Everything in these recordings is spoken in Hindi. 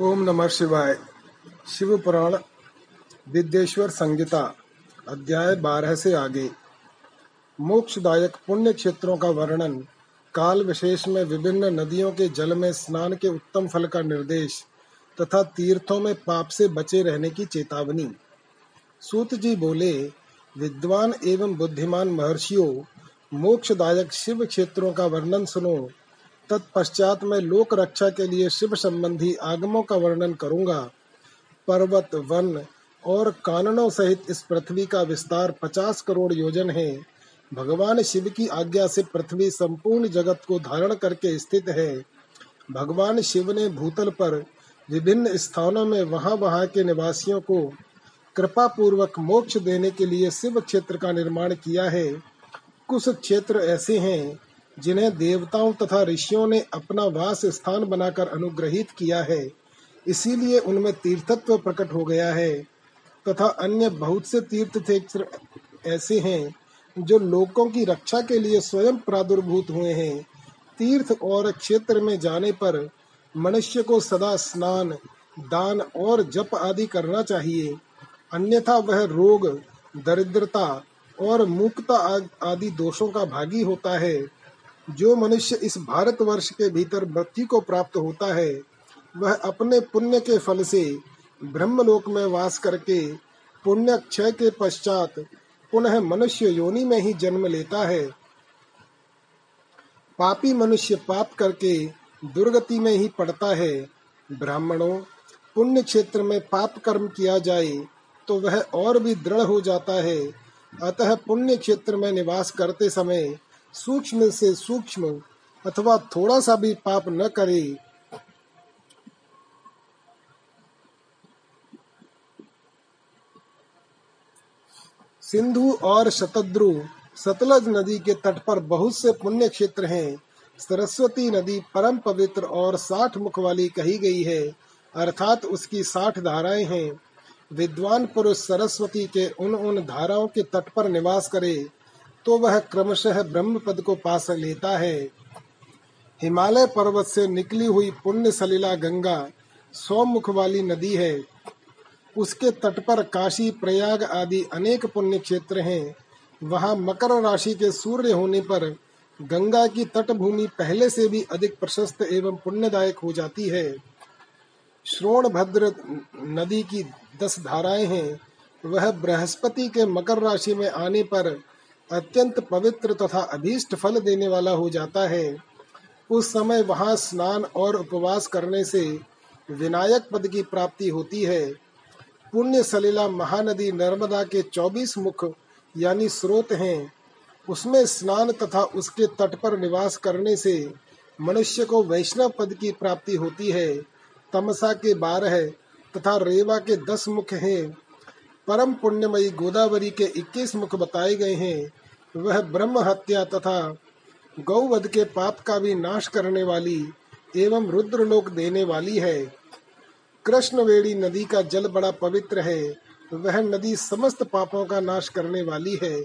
ओम नमः शिवाय। शिव पुराण विद्येश्वर संगीता अध्याय बारह से आगे। मोक्षदायक पुण्य क्षेत्रों का वर्णन, काल विशेष में विभिन्न नदियों के जल में स्नान के उत्तम फल का निर्देश, तथा तीर्थों में पाप से बचे रहने की चेतावनी। सूत जी बोले, विद्वान एवं बुद्धिमान महर्षियों, मोक्षदायक शिव क्षेत्रों का वर्णन सुनो। तत्पश्चात मैं लोक रक्षा के लिए शिव संबंधी आगमों का वर्णन करूँगा। पर्वत, वन और काननों सहित इस पृथ्वी का विस्तार पचास करोड़ योजन है। भगवान शिव की आज्ञा से पृथ्वी संपूर्ण जगत को धारण करके स्थित है। भगवान शिव ने भूतल पर विभिन्न स्थानों में वहाँ वहाँ के निवासियों को कृपा पूर्वक मोक्ष देने के लिए शिव क्षेत्र का निर्माण किया है। कुछ क्षेत्र ऐसे हैं जिन्हें देवताओं तथा ऋषियों ने अपना वास स्थान बनाकर अनुग्रहित किया है, इसीलिए उनमें तीर्थत्व प्रकट हो गया है, तथा अन्य बहुत से तीर्थ क्षेत्र ऐसे हैं, जो लोगों की रक्षा के लिए स्वयं प्रादुर्भूत हुए हैं। तीर्थ और क्षेत्र में जाने पर मनुष्य को सदा स्नान, दान और जप आदि करना चाहिए। अन्यथा वह रोग, दरिद्रता और मुक्ता आदि दोषों का भागी होता है। जो मनुष्य इस भारतवर्ष के भीतर मृत्यु को प्राप्त होता है, वह अपने पुण्य के फल से ब्रह्मलोक में वास करके पुण्य क्षय के पश्चात पुनः मनुष्य योनि में ही जन्म लेता है। पापी मनुष्य पाप करके दुर्गति में ही पड़ता है। ब्राह्मणों, पुण्य क्षेत्र में पाप कर्म किया जाए तो वह और भी दृढ़ हो जाता है। अतः पुण्य क्षेत्र में निवास करते समय सूक्ष्म से सूक्ष्म अथवा थोड़ा सा भी पाप न करे। सिंधु और शतद्रु सतलज नदी के तट पर बहुत से पुण्य क्षेत्र हैं। सरस्वती नदी परम पवित्र और साठ मुख वाली कही गई है, अर्थात उसकी साठ धाराएँ हैं। विद्वान पुरुष सरस्वती के उन उन धाराओं के तट पर निवास करे। तो वह क्रमशः ब्रह्म पद को पास लेता है। हिमालय पर्वत से निकली हुई पुण्य सलीला गंगा सौ मुख वाली नदी है। उसके तट पर काशी, प्रयाग आदि अनेक पुण्य क्षेत्र हैं। वहाँ मकर राशि के सूर्य होने पर गंगा की तटभूमि पहले से भी अधिक प्रशस्त एवं पुण्यदायक हो जाती है। श्रोण भद्र नदी की दस धाराएँ हैं। वह बृहस्पति के मकर राशि में आने पर अत्यंत पवित्र तथा अभीष्ट फल देने वाला हो जाता है। उस समय वहाँ स्नान और उपवास करने से विनायक पद की प्राप्ति होती है। पुण्य सलीला महानदी नर्मदा के 24 मुख, यानी स्रोत हैं। उसमें स्नान तथा उसके तट पर निवास करने से मनुष्य को वैष्णव पद की प्राप्ति होती है। तमसा के बारह तथा रेवा के दस मुख हैं। परम पुण्यमयी गोदावरी के 21 मुख बताए गए हैं, वह ब्रह्म हत्या तथा गौवध के पाप का भी नाश करने वाली एवं रुद्रलोक देने वाली है। कृष्णवेणी नदी का जल बड़ा पवित्र है, वह नदी समस्त पापों का नाश करने वाली है।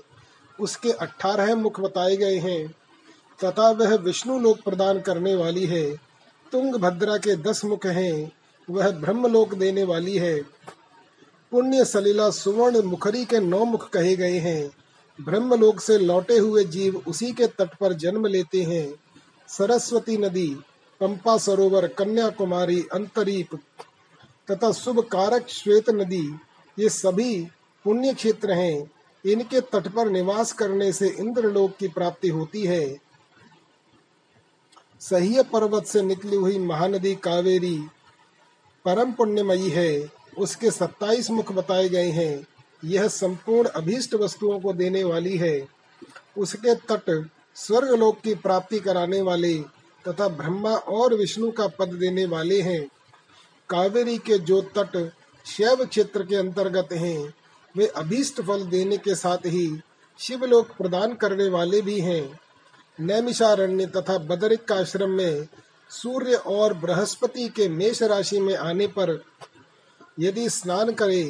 उसके अठारह मुख बताए गए हैं, तथा वह विष्णु लोक प्रदान करने वाली है। तुंग भद्रा के दस मुख हैं, वह ब्रह्मलोक देने वाली है। पुण्य सलीला सुवर्ण मुखरी के नौ मुख कहे गए हैं। ब्रह्मलोक से लौटे हुए जीव उसी के तट पर जन्म लेते हैं। सरस्वती नदी, पंपा सरोवर, कन्याकुमारी, अंतरीप तथा शुभ कारक श्वेत नदी, ये सभी पुण्य क्षेत्र हैं। इनके तट पर निवास करने से इंद्रलोक की प्राप्ति होती है। सह्य पर्वत से निकली हुई महानदी कावेरी परम पुण्यमयी है। उसके सत्ताईस मुख बताए गए हैं। यह संपूर्ण अभीष्ट वस्तुओं को देने वाली है। उसके तट स्वर्ग लोक की प्राप्ति कराने वाले तथा ब्रह्मा और विष्णु का पद देने वाले हैं। कावेरी के जो तट शैव क्षेत्र के अंतर्गत हैं, वे अभीष्ट फल देने के साथ ही शिवलोक प्रदान करने वाले भी हैं। नैमिषारण्य तथा बदरिक आश्रम में सूर्य और बृहस्पति के मेष राशि में आने पर यदि स्नान करे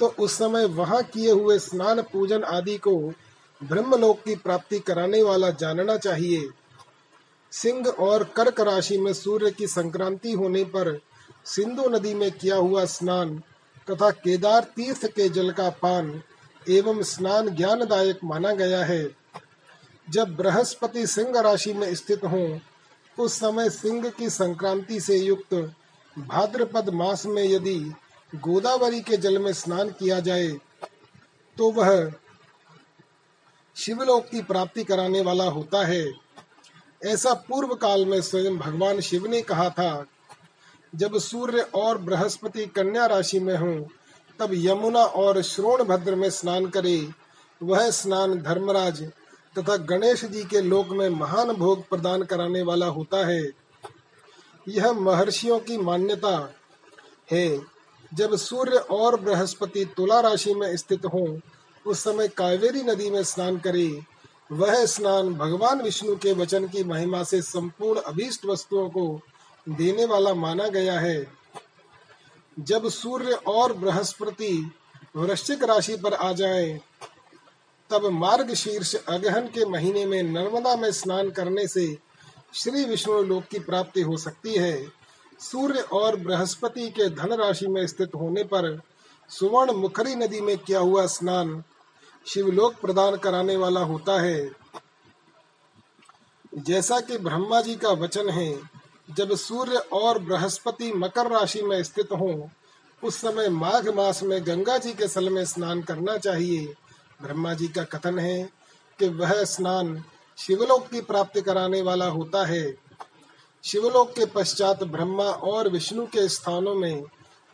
तो उस समय वहाँ किए हुए स्नान, पूजन आदि को ब्रह्मलोक की प्राप्ति कराने वाला जानना चाहिए। सिंह और कर्क राशि में सूर्य की संक्रांति होने पर सिंधु नदी में किया हुआ स्नान तथा केदार तीर्थ के जल का पान एवं स्नान ज्ञानदायक माना गया है। जब बृहस्पति सिंह राशि में स्थित हो, उस समय सिंह की संक्रांति से युक्त भाद्रपद मास में यदि गोदावरी के जल में स्नान किया जाए तो वह शिवलोक की प्राप्ति कराने वाला होता है। ऐसा पूर्व काल में स्वयं भगवान शिव ने कहा था, जब सूर्य और बृहस्पति कन्या राशि में हों, तब यमुना और श्रोण भद्र में स्नान करे। वह स्नान धर्मराज तथा गणेश जी के लोक में महान भोग प्रदान कराने वाला होता है। यह महर्षियों की मान्यता है। जब सूर्य और बृहस्पति तुला राशि में स्थित हो, उस समय कावेरी नदी में स्नान करे। वह स्नान भगवान विष्णु के वचन की महिमा से संपूर्ण अभीष्ट वस्तुओं को देने वाला माना गया है। जब सूर्य और बृहस्पति वृश्चिक राशि पर आ जाए, तब मार्ग शीर्ष अगहन के महीने में नर्मदा में स्नान करने से श्री विष्णु लोक की प्राप्ति हो सकती है। सूर्य और बृहस्पति के धन राशि में स्थित होने पर सुवर्ण मुखरी नदी में किया हुआ स्नान शिवलोक प्रदान कराने वाला होता है। जैसा कि ब्रह्मा जी का वचन है, जब सूर्य और बृहस्पति मकर राशि में स्थित हों, उस समय माघ मास में गंगा जी के सल में स्नान करना चाहिए। ब्रह्मा जी का कथन है कि वह स्नान शिवलोक की प्राप्ति कराने वाला होता है। शिवलोक के पश्चात ब्रह्मा और विष्णु के स्थानों में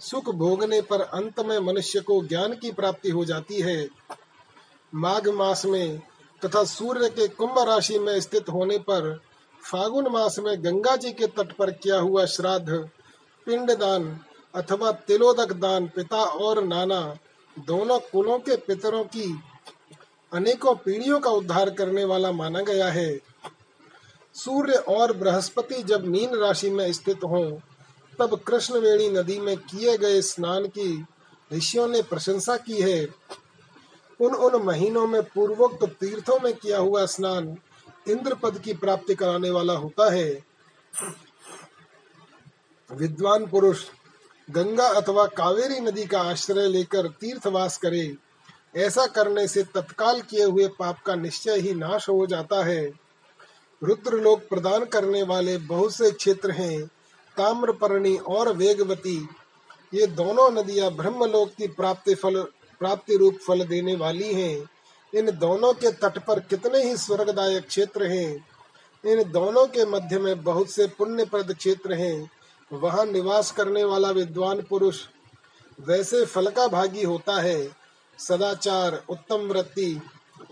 सुख भोगने पर अंत में मनुष्य को ज्ञान की प्राप्ति हो जाती है। माघ मास में तथा सूर्य के कुंभ राशि में स्थित होने पर फागुन मास में गंगा जी के तट पर किया हुआ श्राद्ध, पिंड दान अथवा तिलोदक दान, पिता और नाना दोनों कुलों के पितरों की अनेकों पीढ़ियों का उद्धार करने वाला माना गया है। सूर्य और बृहस्पति जब मीन राशि में स्थित हों, तब कृष्णवेणी नदी में किए गए स्नान की ऋषियों ने प्रशंसा की है। उन उन महीनों में पूर्वोक्त तीर्थों में किया हुआ स्नान इंद्र पद की प्राप्ति कराने वाला होता है। विद्वान पुरुष, गंगा अथवा कावेरी नदी का आश्रय लेकर तीर्थवास करे। ऐसा करने से तत्काल किए हुए पाप का निश्चय ही नाश हो जाता है। रुद्र लोक प्रदान करने वाले बहुत से क्षेत्र हैं, ताम्रपर्णी और वेगवती। ये दोनों नदियाँ ब्रह्मलोक की प्राप्ति फल, प्राप्ति रूप फल देने वाली हैं। इन दोनों के तट पर कितने ही स्वर्गदायक क्षेत्र हैं, इन दोनों के मध्य में बहुत से पुण्य प्रद क्षेत्र हैं। वहाँ निवास करने वाला विद्वान पुरुष वैसे फल का भागी होता है, सदाचार उत्तम वृत्ति।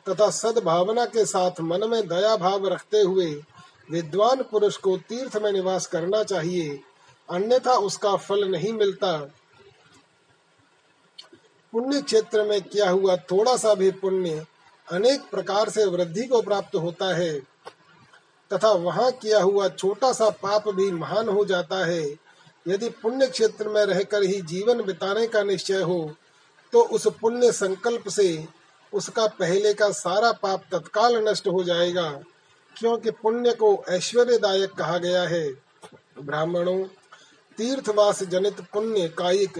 तथा सद्भावना के साथ मन में दया भाव रखते हुए विद्वान पुरुष को तीर्थ में निवास करना चाहिए, अन्यथा उसका फल नहीं मिलता। पुण्य क्षेत्र में किया हुआ थोड़ा सा भी पुण्य अनेक प्रकार से वृद्धि को प्राप्त होता है, तथा वहाँ किया हुआ छोटा सा पाप भी महान हो जाता है। यदि पुण्य क्षेत्र में रहकर ही जीवन बिताने का निश्चय हो तो उस पुण्य संकल्प से उसका पहले का सारा पाप तत्काल नष्ट हो जाएगा, क्योंकि पुण्य को ऐश्वर्यदायक कहा गया है। ब्राह्मणों, तीर्थवास जनित पुण्य कायिक,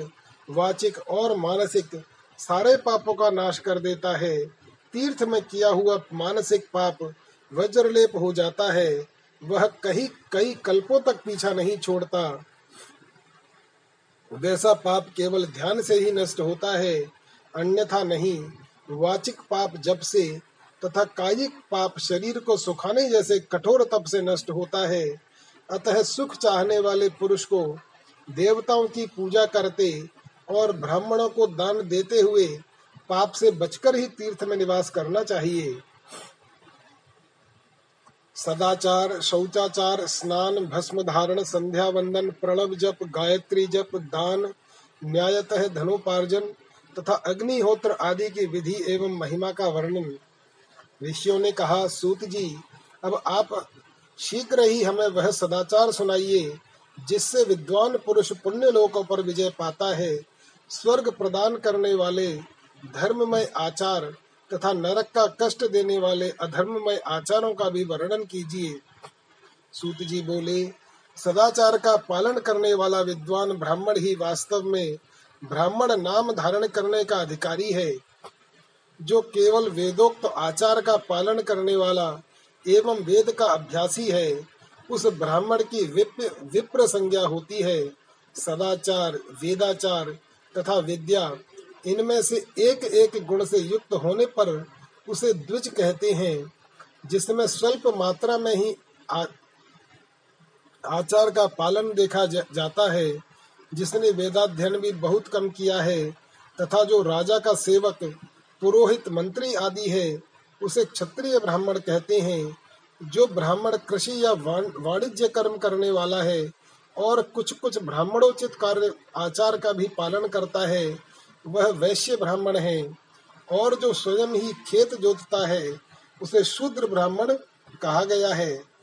वाचिक और मानसिक सारे पापों का नाश कर देता है। तीर्थ में किया हुआ मानसिक पाप वज्रलेप हो जाता है। वह कहीं कई कल्पों तक पीछा नहीं छोड़ता। वैसा पाप केवल ध्यान से ही नष्ट होता है, अन्यथा नहीं। वाचिक पाप जब से तथा कायिक पाप शरीर को सुखाने जैसे कठोर तप से नष्ट होता है। अतः सुख चाहने वाले पुरुष को देवताओं की पूजा करते और ब्राह्मणों को दान देते हुए पाप से बचकर ही तीर्थ में निवास करना चाहिए। सदाचार, शौचाचार, स्नान भस्म धारण संध्या वंदन प्रणव जप, गायत्री जप, दान, न्यायतः धनोपार्जन तथा अग्निहोत्र आदि की विधि एवं महिमा का वर्णन। ऋषियों ने कहा, सूत जी, अब आप शीघ्र ही हमें वह सदाचार सुनाइए, जिससे विद्वान पुरुष पुण्य लोकों पर विजय पाता है। स्वर्ग प्रदान करने वाले धर्ममय आचार तथा नरक का कष्ट देने वाले अधर्ममय आचारों का भी वर्णन कीजिए। सूत जी बोले, सदाचार का पालन करने वाला विद्वान ब्राह्मण ही वास्तव में ब्राह्मण नाम धारण करने का अधिकारी है जो केवल वेदोक्त आचार का पालन करने वाला एवं वेद का अभ्यासी है उस ब्राह्मण की विप्र, विप्र संज्ञा होती है सदाचार वेदाचार तथा विद्या इनमें से एक एक गुण से युक्त होने पर उसे द्विज कहते हैं जिसमें स्वल्प मात्रा में ही आ, आचार का पालन देखा जा, जाता है। जिसने वेदाध्ययन भी बहुत कम किया है, तथा जो राजा का सेवक, पुरोहित मंत्री आदि है, उसे क्षत्रिय ब्राह्मण कहते हैं। जो ब्राह्मण कृषि या वाणिज्य कर्म करने वाला है, और कुछ कुछ ब्राह्मणोचित कार्य, आचार का भी पालन करता है, वह वैश्य ब्राह्मण है। और जो स्वयं ही खेत जोतता है, उसे शूद्र ब्राह्मण कहा गया है।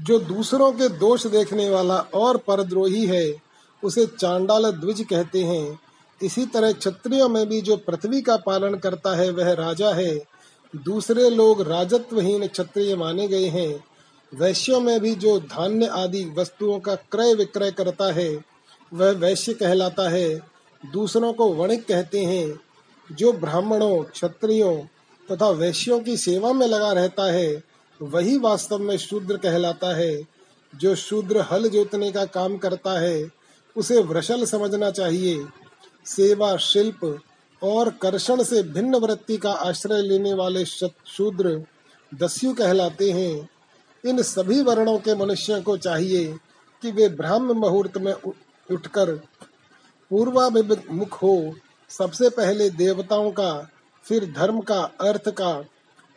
जो दूसरों के दोष देखने वाला और परद्रोही है, उसे चांडाल द्विज कहते हैं। इसी तरह क्षत्रियों में भी जो पृथ्वी का पालन करता है, वह राजा है। दूसरे लोग राजत्वहीन क्षत्रिय माने गए हैं। वैश्यों में भी जो धान्य आदि वस्तुओं का क्रय विक्रय करता है, वह वैश्य कहलाता है। दूसरों को वणिक कहते हैं, जो ब्राह्मणों, क्षत्रियों तथा वैश्यों की सेवा में लगा रहता है। वही वास्तव में शूद्र कहलाता है। जो शूद्र हल जोतने का काम करता है, उसे वृषल समझना चाहिए। सेवा, शिल्प और कर्षण से भिन्न वृत्ति का आश्रय लेने वाले शूद्र दस्यु कहलाते हैं। इन सभी वर्णों के मनुष्यों को चाहिए कि वे ब्राह्म मुहूर्त में उठकर पूर्वाभिमुख हो। सबसे पहले देवताओं का, फिर धर्म का, अर्थ का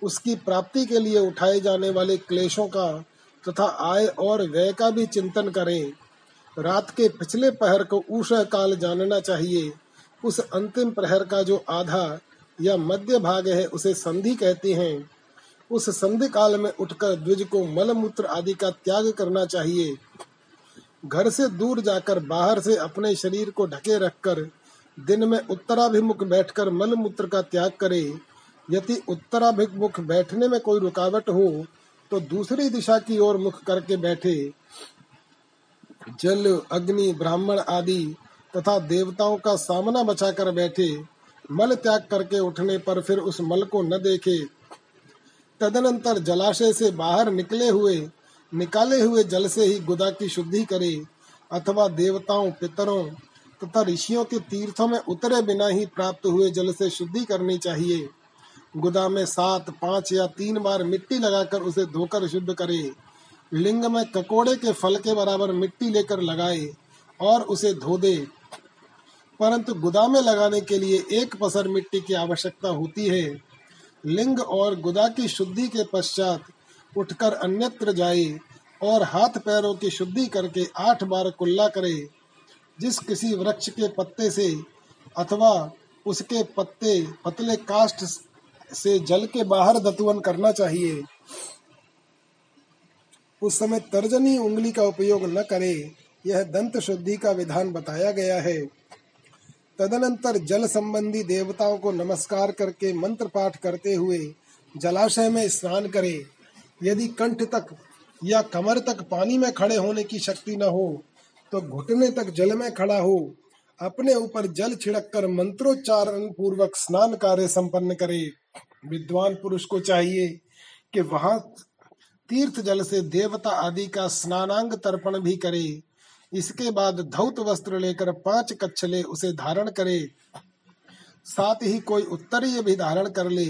उसकी प्राप्ति के लिए उठाए जाने वाले क्लेशों का तथा आय और व्यय का भी चिंतन करें। रात के पिछले पहर को ऊषा काल जानना चाहिए। उस अंतिम प्रहर का जो आधा या मध्य भाग है, उसे संधि कहते हैं। उस संधि काल में उठकर द्विज को मल मूत्र आदि का त्याग करना चाहिए। घर से दूर जाकर बाहर से अपने शरीर को ढके रखकर दिन में उत्तराभिमुख बैठकर मल मूत्र का त्याग करे। यदि उत्तराभिमुख बैठने में कोई रुकावट हो तो दूसरी दिशा की ओर मुख करके बैठे, जल, अग्नि, ब्राह्मण आदि तथा देवताओं का सामना बचाकर बैठे, मल त्याग करके उठने पर फिर उस मल को न देखे। तदनंतर जलाशय से बाहर निकले हुए, निकाले हुए जल से ही गुदा की शुद्धि करे, अथवा देवताओं, पितरों तथा ऋषियों के तीर्थों में उतरे बिना ही प्राप्त हुए जल से शुद्धि करनी चाहिए। गुदा में सात, पाँच या तीन बार मिट्टी लगाकर उसे धोकर शुद्ध करे। लिंग में ककोड़े के फल के बराबर मिट्टी लेकर लगाए और उसे धो दे। परंतु गुदा में लगाने के लिए एक पसर मिट्टी की आवश्यकता होती है। लिंग और गुदा की शुद्धि के पश्चात उठकर अन्यत्र जाए और हाथ पैरों की शुद्धि करके आठ बार कुल्ला करे, जिस किसी वृक्ष के पत्ते से अथवा उसके पत्ते, पतले काष्ठ से जल के बाहर दतुवन करना चाहिए। उस समय तर्जनी उंगली का उपयोग न करे, यह दंत शुद्धि का विधान बताया गया है। तदनंतर जल संबंधी देवताओं को नमस्कार करके मंत्र पाठ करते हुए जलाशय में स्नान करे। यदि कंठ तक या कमर तक पानी में खड़े होने की शक्ति न हो तो घुटने तक जल में खड़ा हो, अपने ऊपर जल छिड़क कर मंत्रोच्चारण पूर्वक स्नान कार्य संपन्न करे। विद्वान पुरुष को चाहिए कि वहाँ तीर्थ जल से देवता आदि का स्नानांग तर्पण भी करे। इसके बाद धौत वस्त्र लेकर पाँच कच्छले उसे धारण करे। साथ ही कोई उत्तरीय भी धारण कर ले,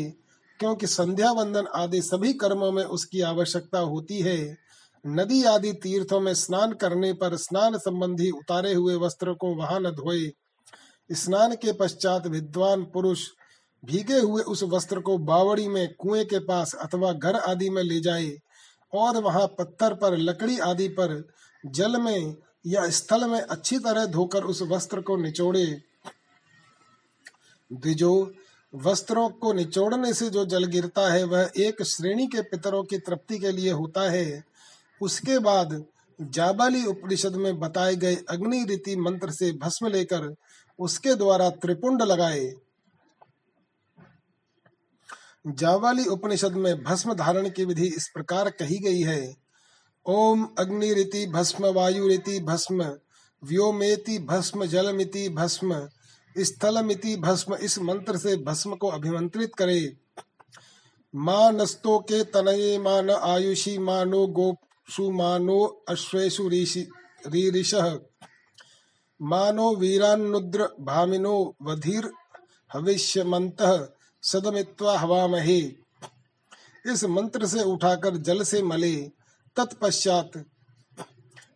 क्योंकि संध्या वंदन आदि सभी कर्मों में उसकी आवश्यकता होती है। नदी आदि तीर्थों में स्नान करने पर स्नान संबंधी उतारे हुए वस्त्र को वहाँ न धोए। स्नान के पश्चात विद्वान पुरुष भीगे हुए उस वस्त्र को बावड़ी में कुएँ के पास अथवा घर आदि में ले जाए और वहाँ पत्थर पर, लकड़ी आदि पर, जल में या स्थल में अच्छी तरह धोकर उस वस्त्र को निचोड़े। द्विजो, वस्त्रों को निचोड़ने से जो जल गिरता है, वह एक श्रेणी के पितरों की तृप्ति के लिए होता है। उसके बाद जाबाली उपनिषद में बताए गए अग्नि रीति मंत्र से भस्म लेकर उसके द्वारा त्रिपुंड लगाए। जावाली उपनिषद में भस्म धारण की विधि इस प्रकार कही गई है। ओम अग्निरिति भस्म, वायुरिति भस्म, व्योमेति भस्म, जलमिति भस्म, स्थलमिति भस्म, इस मंत्र से भस्म को अभिमंत्रित करे। मानस्तो के तनये मान आयुषी मानो गोपसु मानो अश्वेषु रीरिष। मानो वीरानुद्र भामिनो वधीर हविष्यमंत सदमित्वा हवामहे। इस मंत्र से उठाकर जल से मले। तत्पश्चात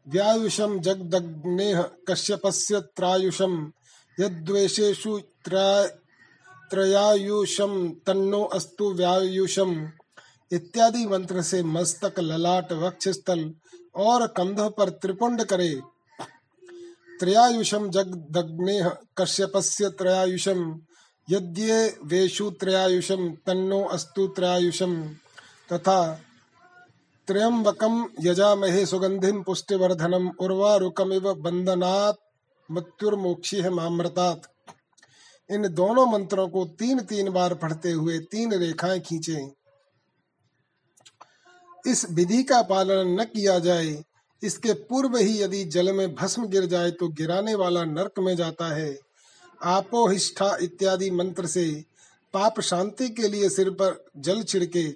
व्यायुषम जगदग्ने कश्यपस्य त्रायुषम यद्वेषेषु त्रयायुषम तन्नो अस्तु व्यायुषम इत्यादि मंत्र से मस्तक, ललाट, वक्षस्थल और कंध पर त्रिपुंड करे। त्रयायुषम जगदग्ने कश्यपस्य त्रयायुषम यद्ये वेशु त्रयायुषम, तन्नो अस्तु त्रयायुषम। तथा त्र्यंबकम यजामहे सुगंधिम पुष्टिवर्धनम, उर्वारुकमिव बंदनात् मृत्युर्मोक्षी है मामृतात्। इन दोनों मंत्रों को तीन तीन बार पढ़ते हुए तीन रेखाएँ खींचे। इस विधि का पालन न किया जाए, इसके पूर्व ही यदि जल में भस्म गिर जाए तो गिराने वाला नरक में जाता है। आपोहिष्ठा इत्यादि मंत्र से पाप शांति के लिए सिर पर जल छिड़के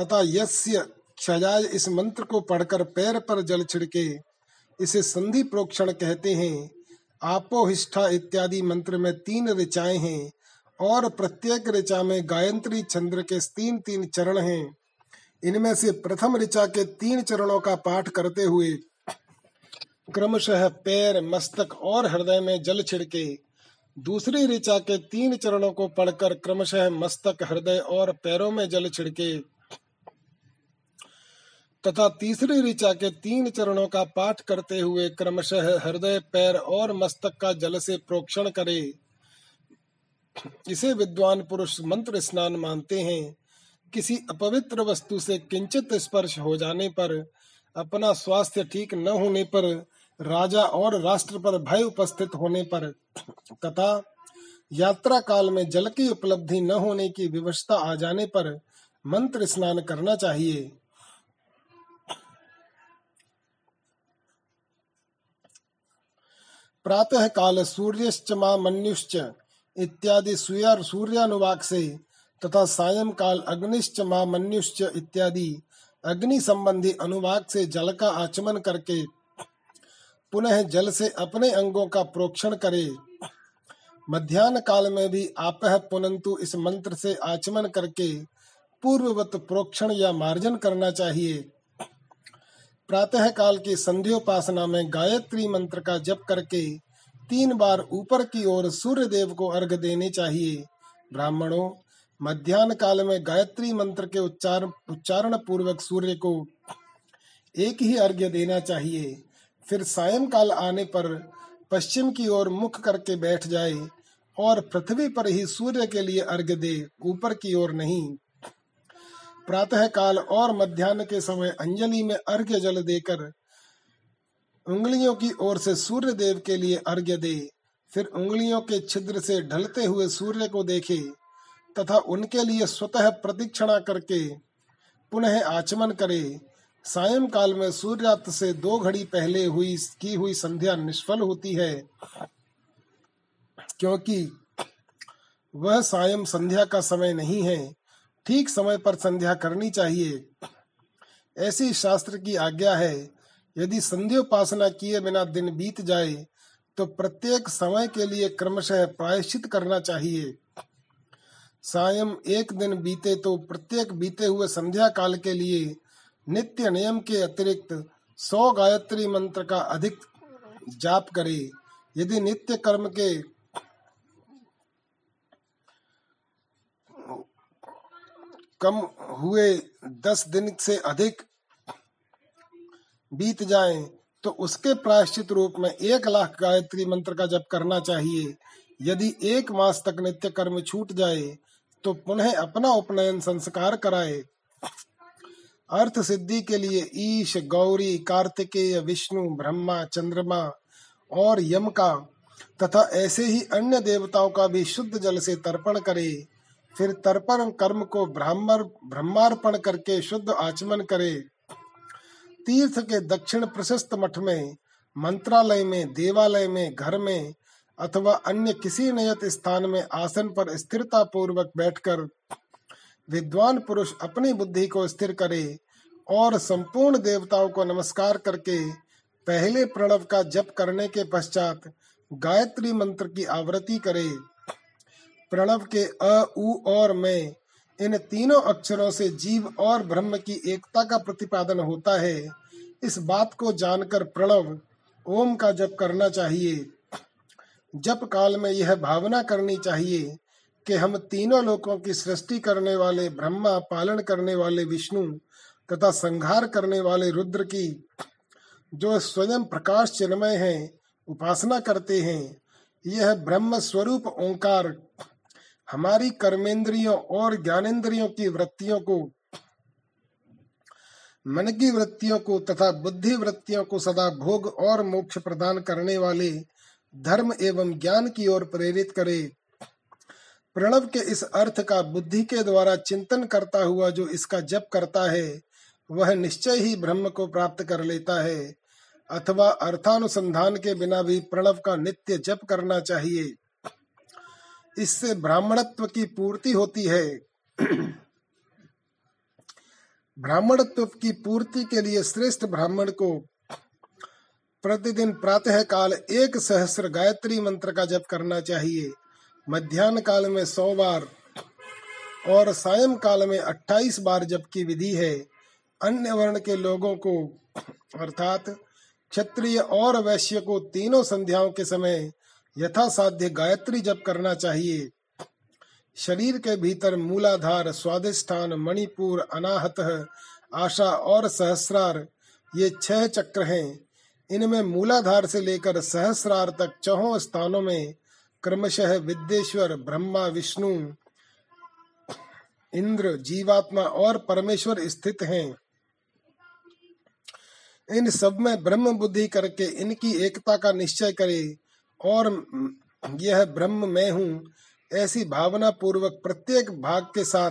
तथा यस्य क्षयाय इस मंत्र को पढ़कर पैर पर जल छिड़के इसे संधि प्रोक्षण कहते हैं। आपोहिष्ठा इत्यादि मंत्र में तीन ऋचाएँ हैं और प्रत्येक ऋचा में गायत्री चंद्र के तीन तीन चरण हैं। इनमें से प्रथम ऋचा के तीन चरणों का पाठ करते हुए क्रमशः पैर, मस्तक और हृदय में जल छिड़के दूसरी ऋचा के तीन चरणों को पढ़कर क्रमशः मस्तक, हृदय और पैरों में जल छिड़के, तथा तीसरी ऋचा के तीन चरणों का पाठ करते हुए क्रमशः हृदय, पैर और मस्तक का जल से प्रोक्षण करे। इसे विद्वान पुरुष मंत्र स्नान मानते हैं। किसी अपवित्र वस्तु से किंचित स्पर्श हो जाने पर, अपना स्वास्थ्य ठीक न होने पर राजा और राष्ट्र पर भय उपस्थित होने पर, तथा यात्रा काल में जल की उपलब्धि न होने की विवशता आ जाने पर मंत्र स्नान करना चाहिए। प्रातः काल सूर्यश्च माँ मन्युश्च इत्यादि सूर्यानुवाक से, तथा सायं काल अग्निश्च माँ मन्युश्च इत्यादि अग्नि संबंधी अनुवाक से जल का आचमन करके पुनः जल से अपने अंगों का प्रोक्षण करे। मध्यान्ह काल में भी आपह पुनंतु इस मंत्र से आचमन करके पूर्ववत प्रोक्षण या मार्जन करना चाहिए। प्रातः काल की संध्योपासना में गायत्री मंत्र का जप करके तीन बार ऊपर की ओर सूर्य देव को अर्घ देने चाहिए। ब्राह्मणों, मध्यान्ह काल में गायत्री मंत्र के उच्चार उच्चारण पूर्वक सूर्य को एक ही अर्घ्य देना चाहिए। फिर सायंकाल आने पर पश्चिम की ओर मुख करके बैठ जाए और पृथ्वी पर ही सूर्य के लिए अर्घ्य दे ऊपर की ओर नहीं। प्रातः काल और मध्यान्ह के समय अंजलि में अर्घ्य जल देकर उंगलियों की ओर से सूर्य देव के लिए अर्घ्य दे फिर उंगलियों के छिद्र से ढलते हुए सूर्य को देखे तथा उनके लिए स्वतः प्रतीक्षणा करके पुनः आचमन करे। सायं काल में सूर्यास्त से दो घड़ी पहले हुई, की हुई संध्या निष्फल होती है, क्योंकि वह सायं संध्या का समय नहीं है। ठीक समय पर संध्या करनी चाहिए। ऐसी शास्त्र की आज्ञा है, यदि संध्योपासना किए बिना दिन बीत जाए तो प्रत्येक समय के लिए क्रमशः प्रायश्चित करना चाहिए। सायं एक दिन बीते तो प्रत्येक बीते हुए संध्या काल के लिए नित्य नियम के अतिरिक्त सौ गायत्री मंत्र का अधिक जाप करे। यदि नित्य कर्म के कम हुए दस दिन से अधिक बीत जाए तो उसके प्रायश्चित रूप में एक लाख गायत्री मंत्र का जप करना चाहिए। यदि एक मास तक नित्य कर्म छूट जाए तो पुनः अपना उपनयन संस्कार कराए। अर्थ सिद्धि के लिए ईश, गौरी, कार्तिकेय, विष्णु, ब्रह्मा, चंद्रमा और यम का तथा ऐसे ही अन्य देवताओं का भी शुद्ध जल से तर्पण करे। फिर तर्पण कर्म को ब्राह्मण, ब्रह्मार्पण करके शुद्ध आचमन करे। तीर्थ के दक्षिण प्रशस्त मठ में, मंत्रालय में, देवालय में, घर में अथवा अन्य किसी नियत स्थान में आसन पर स्थिरता पूर्वक बैठकर विद्वान पुरुष अपनी बुद्धि को स्थिर करे और संपूर्ण देवताओं को नमस्कार करके पहले प्रणव का जप करने के पश्चात गायत्री मंत्र की आवृत्ति करे। प्रणव के अ, उ, और में इन तीनों अक्षरों से जीव और ब्रह्म की एकता का प्रतिपादन होता है। इस बात को जानकर प्रणव ओम का जप करना चाहिए। जप काल में यह भावना करनी चाहिए कि हम तीनों लोकों की सृष्टि करने वाले, ब्रह्मा पालन करने वाले विष्णु तथा संहार करने वाले रुद्र की जो स्वयं प्रकाश चिन्मय है, उपासना करते हैं, यह ब्रह्म स्वरूप ओंकार हमारी कर्मेंद्रियों और ज्ञानेन्द्रियों की वृत्तियों को, मन की वृत्तियों को तथा बुद्धि वृत्तियों को सदा भोग और मोक्ष प्रदान करने वाले धर्म एवं ज्ञान की ओर प्रेरित करे। प्रणव के इस अर्थ का बुद्धि के द्वारा चिंतन करता हुआ जो इसका जप करता है, वह निश्चय ही ब्रह्म को प्राप्त कर लेता है। अथवा अर्थानुसंधान के बिना भी प्रणव का नित्य जप करना चाहिए। इससे ब्राह्मणत्व की पूर्ति होती है। ब्राह्मणत्व की पूर्ति के लिए श्रेष्ठ ब्राह्मण को प्रतिदिन प्रातः काल एक सहस्र गायत्री मंत्र का जप करना चाहिए। मध्यान्ह काल में सौ बार और सायं काल में अट्ठाईस बार जप की विधि है, अन्य वर्ण के लोगों को, अर्थात क्षत्रिय और वैश्य को तीनों संध्याओं के समय यथा साध्य गायत्री जप करना चाहिए। शरीर के भीतर मूलाधार, स्वादिष्ठान, मणिपुर, अनाहत, आशा और सहस्रार, ये छह चक्र हैं। इनमें मूलाधार से लेकर सहस्रार तक चौहों स्थानों में क्रमशः विद्येश्वर ब्रह्मा, विष्णु, इंद्र, जीवात्मा और परमेश्वर स्थित हैं। इन सब में ब्रह्म बुद्धि करके इनकी एकता का निश्चय करे और यह ब्रह्म मैं हूँ, ऐसी भावना पूर्वक प्रत्येक भाग के साथ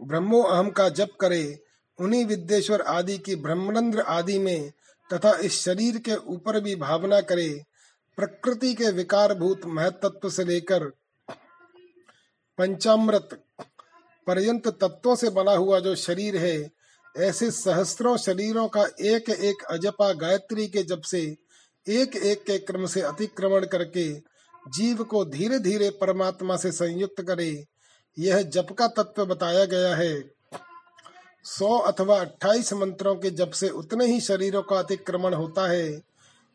ब्रह्मो अहम का जप करे। उन्हीं विद्येश्वर आदि की ब्रह्मरंध्र आदि में तथा इस शरीर के ऊपर भी भावना करे, प्रकृति के विकार भूत महत्व से लेकर पंचामृत पर्यंत तत्वों से बना हुआ जो शरीर है, ऐसे सहस्त्रों शरीरों का एक एक अजपा गायत्री के जब से एक एक के क्रम से अतिक्रमण करके जीव को धीरे धीरे परमात्मा से संयुक्त करे, यह जप का तत्व बताया गया है। सौ अथवा अट्ठाईस मंत्रों के जप से उतने ही शरीरों का अतिक्रमण होता है।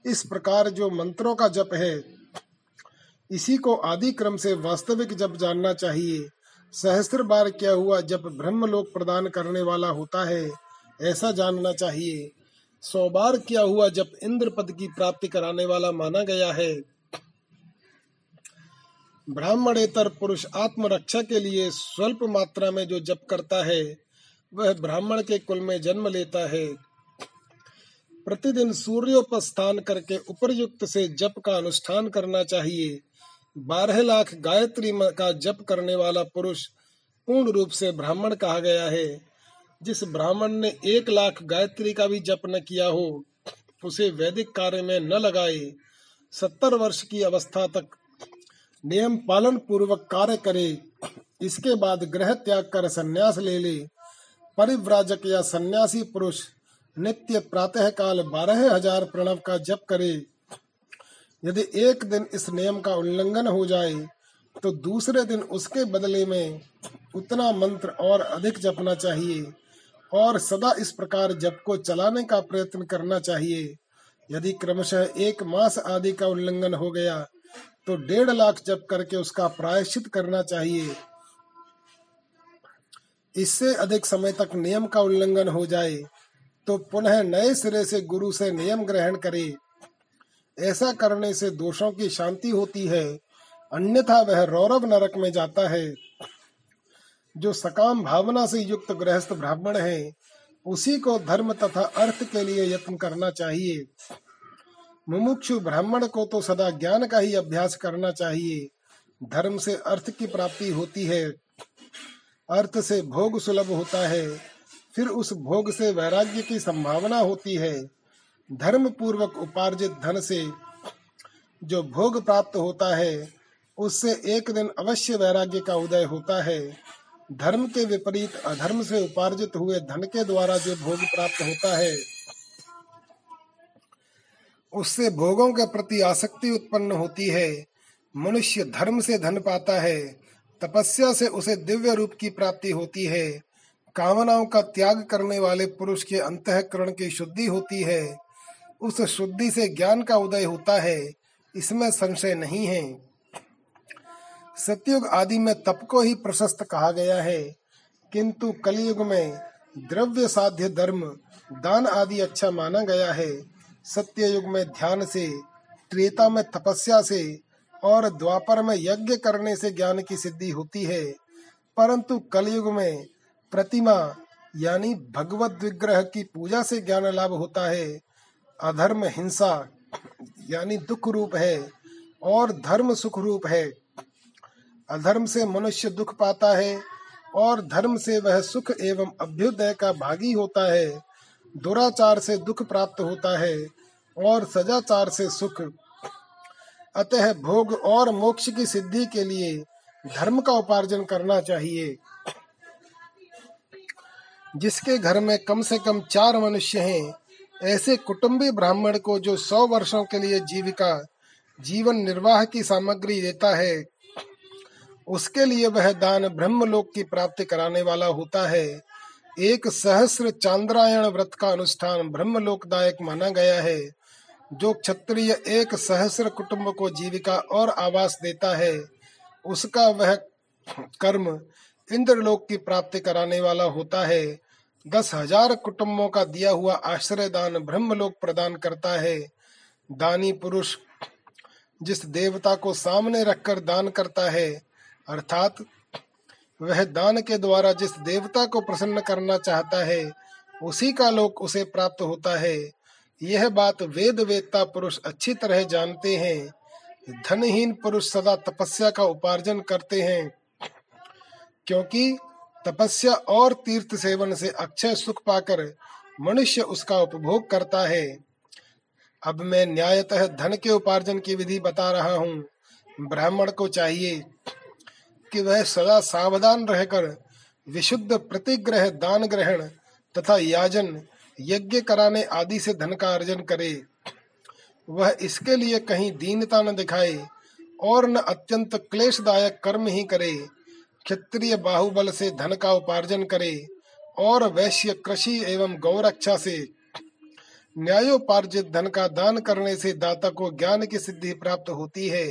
इस प्रकार जो मंत्रों का जप है, इसी को आदि क्रम से वास्तविक जप जानना चाहिए। सहस्त्र बार क्या हुआ जब ब्रह्म लोक प्रदान करने वाला होता है, ऐसा जानना चाहिए। सौ बार क्या हुआ जब इंद्र पद की प्राप्ति कराने वाला माना गया है। ब्राह्मणेतर पुरुष आत्मरक्षा के लिए स्वल्प मात्रा में जो जप करता है वह ब्राह्मण के कुल में जन्म लेता है। प्रतिदिन सूर्योपस्थान करके उपरयुक्त से जप का अनुष्ठान करना चाहिए। बारह लाख गायत्री का जप करने वाला पुरुष पूर्ण रूप से ब्राह्मण कहा गया है। जिस ब्राह्मण ने एक लाख गायत्री का भी जप न किया हो, उसे वैदिक कार्य में न लगाए। सत्तर वर्ष की अवस्था तक नियम पालन पूर्वक कार्य करे। इसके बाद ग्रह त्याग कर संन्यास ले ले। परिव्राजक या सन्यासी पुरुष नित्य प्रातः काल बारह हज़ार प्रणव का जप करे। यदि एक दिन इस नियम का उल्लंघन हो जाए तो दूसरे दिन उसके बदले में उतना मंत्र और अधिक जपना चाहिए और सदा इस प्रकार जप को चलाने का प्रयत्न करना चाहिए। यदि क्रमशः एक मास आदि का उल्लंघन हो गया तो डेढ़ लाख जप करके उसका प्रायश्चित करना चाहिए। इससे अधिक समय तक नियम का उल्लंघन हो जाए तो पुनः नए सिरे से गुरु से नियम ग्रहण करे। ऐसा करने से दोषों की शांति होती है, अन्यथा वह रौरव नरक में जाता है। जो सकाम भावना से युक्त गृहस्थ ब्राह्मण है, उसी को धर्म तथा अर्थ के लिए यत्न करना चाहिए। मुमुक्षु ब्राह्मण को तो सदा ज्ञान का ही अभ्यास करना चाहिए। धर्म से अर्थ की प्राप्ति होती है। अर्थ से भोग सुलभ होता है, फिर उस भोग से वैराग्य की संभावना होती है। धर्म पूर्वक उपार्जित धन से जो भोग प्राप्त होता है, उससे एक दिन अवश्य वैराग्य का उदय होता है। धर्म के विपरीत अधर्म से उपार्जित हुए धन के द्वारा जो भोग प्राप्त होता है, उससे भोगों के प्रति आसक्ति उत्पन्न होती है। मनुष्य धर्म से धन पाता है तपस्या से उसे दिव्य रूप की प्राप्ति होती है। कामनाओं का त्याग करने वाले पुरुष के अंतकरण की शुद्धि होती है। उस शुद्धि से ज्ञान का उदय होता है। इसमें संशय नहीं है। सतयुग आदि में तप को ही प्रशस्त कहा गया है। किंतु कलयुग में द्रव्य साध्य धर्म, दान आदि अच्छा माना गया है। सत्य युग में ध्यान से, त्रेता में तपस्या से और द्वापर में यज्ञ करने से ज्ञान की सिद्धि होती है। परंतु कलयुग में प्रतिमा, यानी भगवत विग्रह की पूजा से ज्ञान लाभ होता है। अधर्म हिंसा, यानी दुख रूप है और धर्म सुख रूप है। अधर्म से मनुष्य दुख पाता है और धर्म से वह सुख एवं अभ्युदय का भागी होता है। दुराचार से दुख प्राप्त होता है और सजाचार से सुख अतः भोग और मोक्ष की सिद्धि के लिए धर्म का उपार्जन करना चाहिए। जिसके घर में कम से कम चार मनुष्य हैं, ऐसे कुटुंबी ब्राह्मण को जो सौ वर्षों के लिए जीविका, जीवन निर्वाह की सामग्री देता है, उसके लिए वह दान ब्रह्मलोक की प्राप्ति कराने वाला होता है। एक सहस्र चांद्रायण व्रत का अनुष्ठान ब्रह्मलोकदायक माना गया है। जो क्षत्रिय एक सहस्र कुटुंब को जीविका और आवास देता है, उसका वह कर्म इंद्रलोक की प्राप्ति कराने वाला होता है। दस हज़ार कुटुंबों का दिया हुआ आश्रय दान ब्रह्मलोक प्रदान करता है। दानी पुरुष जिस देवता को सामने रखकर दान करता है, अर्थात वह दान के द्वारा जिस देवता को प्रसन्न करना चाहता है, उसी का लोक उसे प्राप्त होता है। यह बात वेद वेदता पुरुष अच्छी तरह जानते हैं। धनहीन पुरुष सदा तपस्या का उपार्जन करते हैं, क्योंकि तपस्या और तीर्थ सेवन से अक्षय सुख पाकर मनुष्य उसका उपभोग करता है। अब मैं न्यायतः धन के उपार्जन की विधि बता रहा हूँ। ब्राह्मण को चाहिए कि वह सदा सावधान रहकर विशुद्ध प्रतिग्रह दान ग्रहण तथा याजन यज्ञ कराने आदि से धन का अर्जन करे। वह इसके लिए कहीं दीनता न दिखाए और न अत्यंत क्लेशदायक कर्म ही करे। क्षत्रिय बाहुबल से धन का उपार्जन करे और वैश्य कृषि एवं गौरक्षा से न्यायोपार्जित धन का दान करने से दाता को ज्ञान की सिद्धि प्राप्त होती है।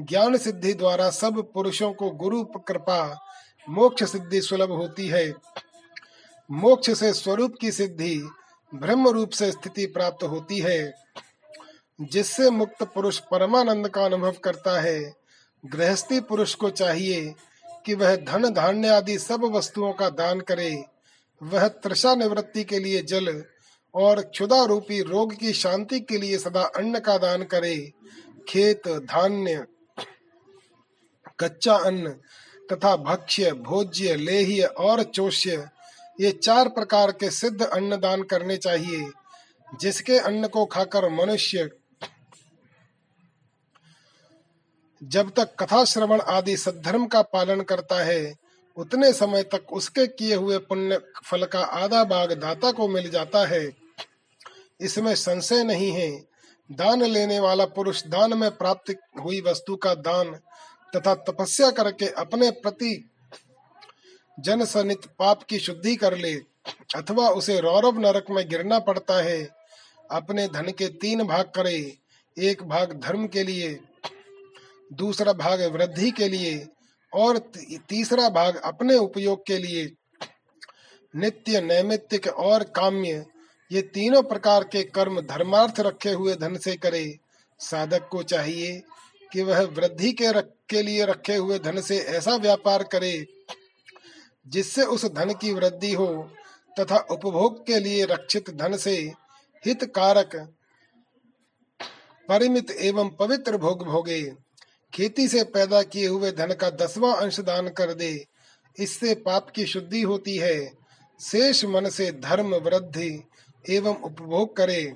ज्ञान सिद्धि द्वारा सब पुरुषों को गुरु कृपा, मोक्ष सिद्धि सुलभ होती है। मोक्ष से स्वरूप की सिद्धि ब्रह्म रूप से स्थिति प्राप्त होती है, जिससे मुक्त पुरुष परमानंद का अनुभव करता है। गृहस्थी पुरुष को चाहिए कि वह धन धान्य आदि सब वस्तुओं का दान करे। वह त्रषा निवृत्ति के लिए जल और क्षुदा रूपी रोग की शांति के लिए सदा अन्न का दान करे। खेत, धान्य, कच्चा अन्न तथा भक्ष्य, भोज्य, लेह्य और चोष्य ये चार प्रकार के सिद्ध अन्न दान करने चाहिए, जिसके अन्न को खाकर मनुष्य जब तक कथा श्रवण आदि सद्धर्म का पालन करता है, उतने समय तक उसके किए हुए पुण्य फल का आधा भाग दाता को मिल जाता है। इसमें संशय नहीं है, दान लेने वाला पुरुष दान में प्राप्त हुई वस्तु का दान तथा तपस्या करके अपने प्रति जन सनित पाप की शुद्धि कर ले अथवा उसे रौरव नरक में गिरना पड़ता है। अपने धन के तीन भाग करे एक भाग धर्म के लिए दूसरा भाग वृद्धि के लिए और तीसरा भाग अपने उपयोग के लिए। नित्य नैमित्तिक और काम्य ये तीनों प्रकार के कर्म धर्मार्थ रखे हुए धन से करे। साधक को चाहिए कि वह वृद्धि के रख, के लिए रखे हुए धन से ऐसा व्यापार करे जिससे उस धन की वृद्धि हो तथा उपभोग के लिए रक्षित धन से हित कारक परिमित एवं पवित्र भोग भोगे। खेती से पैदा किए हुए धन का दसवां अंश दान कर दे। इससे पाप की शुद्धि होती है। शेष मन से धर्म, वृद्धि एवं उपभोग करे।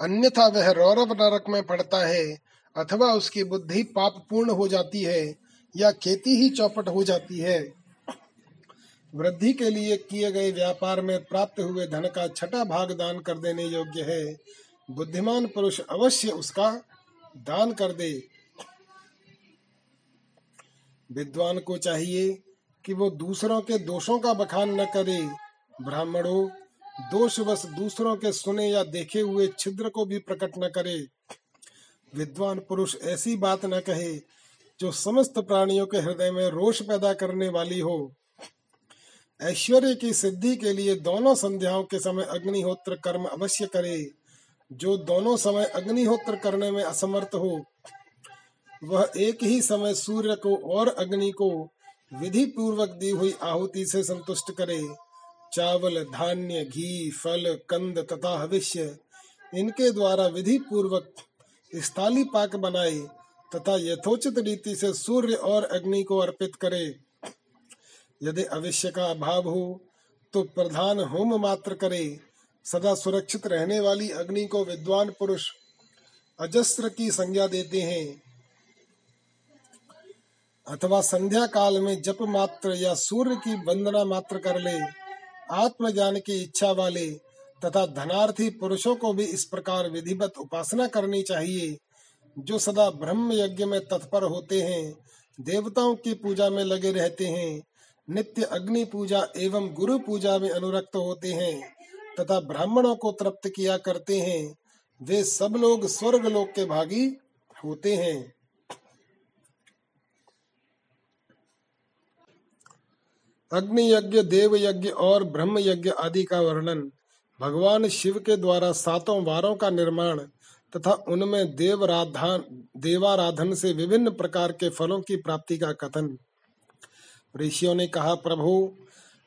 अन्यथा वह रौरव नरक में पड़ता है, अथवा उसकी बुद्धि पाप पूर्ण हो जाती है। या खेती ही चौपट हो जाती है। वृद्धि के लिए किए गए व्यापार में प्राप्त हुए धन का छठा भाग दान कर देने योग्य है। बुद्धिमान पुरुष अवश्य उसका दान कर दे। विद्वान को चाहिए कि वो दूसरों के दोषों का बखान न करे। ब्राह्मणों, दोषवश दूसरों के सुने या देखे हुए छिद्र को भी प्रकट न करे। विद्वान पुरुष ऐसी बात न कहे जो समस्त प्राणियों के हृदय में रोष पैदा करने वाली हो, ऐश्वर्य की सिद्धि के लिए दोनों संध्याओं के समय अग्निहोत्र कर्म अवश्य करे। जो दोनों समय अग्निहोत्र करने में असमर्थ हो, वह एक ही समय सूर्य को और अग्नि को विधि पूर्वक दी हुई आहुति से संतुष्ट करे। चावल, धान्य, घी, फल, कंद तथा हविष्य, इनके द्वारा विधि पूर्वक स्थाली पाक बनाए। तथा यथोचित रीति से सूर्य और अग्नि को अर्पित करे। यदि अवश्य का अभाव हो तो प्रधान होम मात्र करे। सदा सुरक्षित रहने वाली अग्नि को विद्वान पुरुष अजस्त्र की संज्ञा देते हैं। अथवा संध्या काल में जप मात्र या सूर्य की वंदना मात्र कर ले, आत्मज्ञान की इच्छा वाले तथा धनार्थी पुरुषों को भी इस प्रकार विधिवत उपासना करनी चाहिए। जो सदा ब्रह्म यज्ञ में तत्पर होते हैं, देवताओं की पूजा में लगे रहते हैं, नित्य अग्नि पूजा एवं गुरु पूजा में अनुरक्त होते हैं, तथा ब्राह्मणों को तृप्त किया करते हैं, वे सब लोग स्वर्ग लोक के भागी होते हैं। अग्नि यज्ञ, देव यज्ञ और ब्रह्म यज्ञ आदि का वर्णन भगवान शिव के द्वारा सातों वारों का निर्माण तथा उनमें देवराधान, देवाराधन से विभिन्न प्रकार के फलों की प्राप्ति का कथन। ऋषियों ने कहा, प्रभु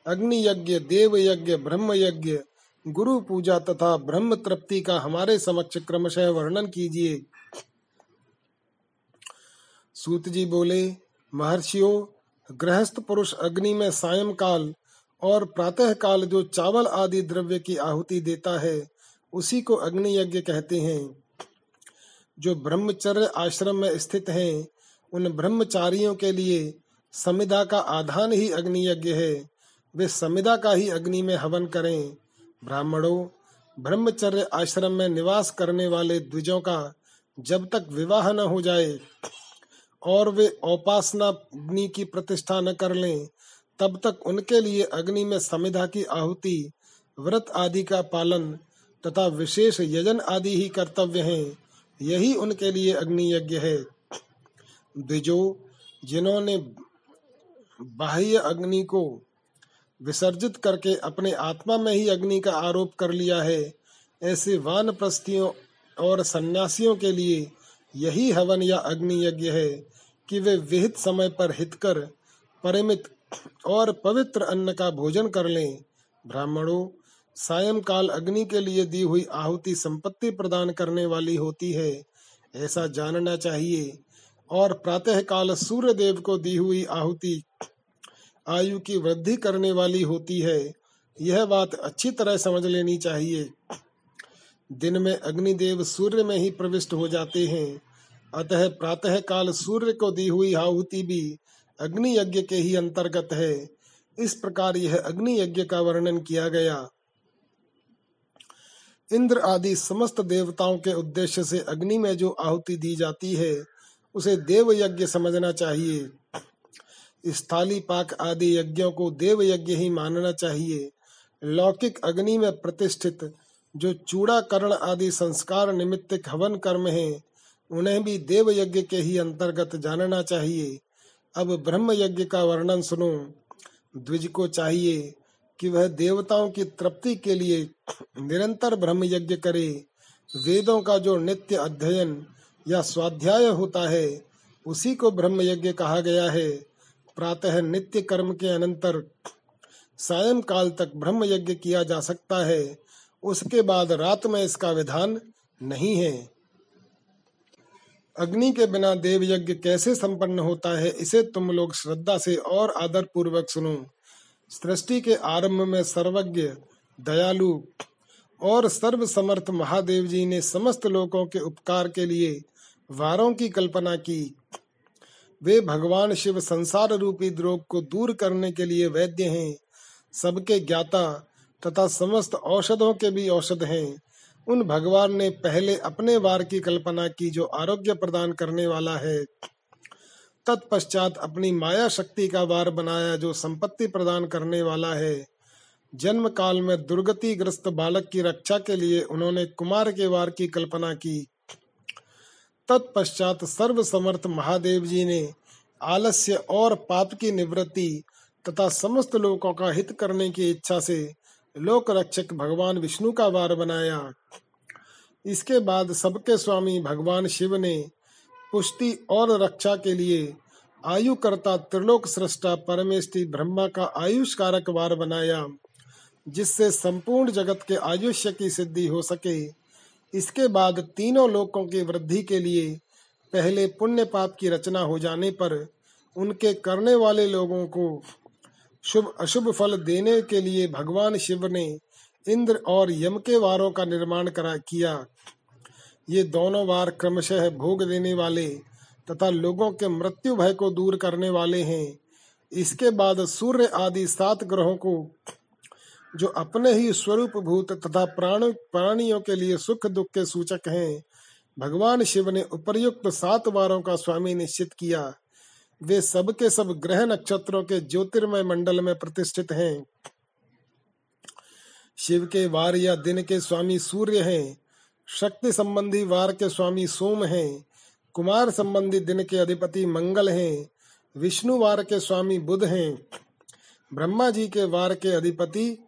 अग्नि यज्ञ देव यज्ञ ब्रह्म यज्ञ गुरु पूजा तथा ब्रह्म तृप्ति का हमारे समक्ष क्रमशः वर्णन कीजिए। सूत जी बोले, महर्षियों, गृहस्थ पुरुष अग्नि में सायं काल और प्रातः काल जो चावल आदि द्रव्य की आहुति देता है, उसी को अग्नि यज्ञ कहते हैं। जो ब्रह्मचर्य आश्रम में स्थित हैं, उन ब्रह्मचारियों के लिए समिधा का आधान ही अग्नि यज्ञ है। वे समिधा का ही अग्नि में हवन करें। ब्राह्मणों, ब्रह्मचर्य आश्रम में निवास करने वाले द्विजों का जब तक विवाह न हो जाए और वे उपासना अग्नि की प्रतिष्ठा न कर लें, तब तक उनके लिए अग्नि में समिधा की आहुति, व्रत आदि का पालन तथा विशेष यजन आदि ही कर्तव्य हैं। यही उनके लिए अग्नि यज्ञ है। द्विजो, जिन्होंने बाह्य अग्नि को विसर्जित करके अपने आत्मा में ही अग्नि का आरोप कर लिया है, ऐसे वान प्रस्थियों और सन्यासियों के लिए यही हवन या अग्नि यज्ञ है कि वे विहित समय पर हितकर, परिमित और पवित्र अन्न का भोजन कर लें। ब्राह्मणों सायंकाल अग्नि के लिए दी हुई आहुति संपत्ति प्रदान करने वाली होती है, ऐसा जानना चाहिए। और प्रातः काल सूर्य देव को दी हुई आहुति आयु की वृद्धि करने वाली होती है, यह बात अच्छी तरह समझ लेनी चाहिए। दिन में अग्निदेव सूर्य में ही प्रविष्ट हो जाते हैं। अतः प्रातः काल सूर्य को दी हुई आहुति भी अग्नि यज्ञ के ही अंतर्गत है। इस प्रकार यह अग्नि यज्ञ का वर्णन किया गया। इंद्र आदि समस्त देवताओं के उद्देश्य से अग्नि में जो आहुति दी जाती है, उसे देव यज्ञ समझना चाहिए। स्थाली पाक आदि यज्ञों को देव यज्ञ ही मानना चाहिए। लौकिक अग्नि में प्रतिष्ठित जो चूड़ा करण आदि संस्कार निमित्त हवन कर्म है, उन्हें भी देव यज्ञ के ही अंतर्गत जानना चाहिए। अब ब्रह्म यज्ञ का वर्णन सुनो। द्विज को चाहिए। कि वह देवताओं की तृप्ति के लिए निरंतर ब्रह्म यज्ञ करे। वेदों का जो नित्य अध्ययन या स्वाध्याय होता है, उसी को ब्रह्म यज्ञ कहा गया है। प्रातः नित्य कर्म के अनंतर सायं काल तक ब्रह्म यज्ञ किया जा सकता है। उसके बाद रात में इसका विधान नहीं है। अग्नि के बिना देव यज्ञ कैसे संपन्न होता है, इसे तुम लोग श्रद्धा से और आदर पूर्वक सुनो। सृष्टि के आरंभ में सर्वज्ञ, दयालु और सर्व समर्थ महादेव जी ने समस्त लोगों के उपकार के लिए वारों की कल्पना की। वे भगवान शिव संसार रूपी द्रोग को दूर करने के लिए वैद्य हैं। सबके ज्ञाता तथा समस्त औषधों के भी औषध हैं। उन भगवान ने पहले अपने वार की कल्पना की जो आरोग्य प्रदान करने वाला है। तत्पश्चात अपनी माया शक्ति का वार बनाया जो संपत्ति प्रदान करने वाला है। जन्म काल में दुर्गति ग्रस्त बालक की रक्षा के लिए उन्होंने कुमार के वार की कल्पना की। तत्पश्चात सर्व समर्थ महादेव जी ने आलस्य और पाप की निवृत्ति तथा समस्त लोगों का हित करने की इच्छा से लोक रक्षक भगवान विष्णु का वार बनाया। इसके बाद सबके स्वामी भगवान शिव ने पुष्टि और रक्षा के लिए आयु करता त्रिलोक सृष्टा परमेष्टि ब्रह्मा का आयुष कारक वार बनाया, जिससे संपूर्ण जगत के आयुष्य की सिद्धि हो सके। इसके बाद तीनों लोकों की वृद्धि के लिए पहले पुण्य पाप की रचना हो जाने पर उनके करने वाले लोगों को शुभ, अशुभ फल देने के लिए भगवान शिव ने इंद्र और यम के वारों का निर्माण करा, किया। ये दोनों वार क्रमशः भोग देने वाले तथा लोगों के मृत्यु भय को दूर करने वाले हैं। इसके बाद सूर्य आदि सात ग्रहों को, जो अपने ही स्वरूप भूत तथा प्राण, प्राणियों के लिए सुख दुख के सूचक हैं, भगवान शिव ने उपर्युक्त सात वारों का स्वामी निश्चित किया। वे सब के सब ग्रह नक्षत्रों के ज्योतिर्मय मंडल में प्रतिष्ठित हैं। शिव के वार या दिन के स्वामी सूर्य हैं। शक्ति संबंधी वार के स्वामी सोम हैं, कुमार संबंधी दिन के अधिपति मंगल हैं, विष्णु वार के स्वामी बुध हैं, ब्रह्मा जी के वार के अधिपति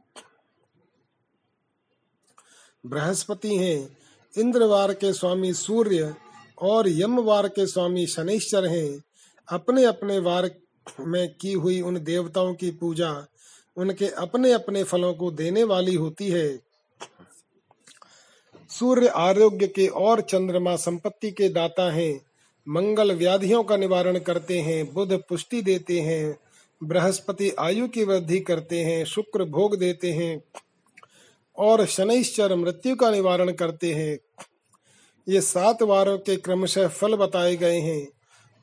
बृहस्पति हैं इंद्रवार के स्वामी सूर्य और यमवार के स्वामी शनिश्चर हैं। अपने अपने वार में की हुई उन देवताओं की पूजा उनके अपने अपने फलों को देने वाली होती है। सूर्य आरोग्य के और चंद्रमा संपत्ति के दाता हैं। मंगल व्याधियों का निवारण करते हैं, बुध पुष्टि देते हैं, बृहस्पति आयु की वृद्धि करते हैं, शुक्र भोग देते हैं और शनिश्चर मृत्यु का निवारण करते हैं। ये सात वारों के क्रमशः फल बताए गए हैं,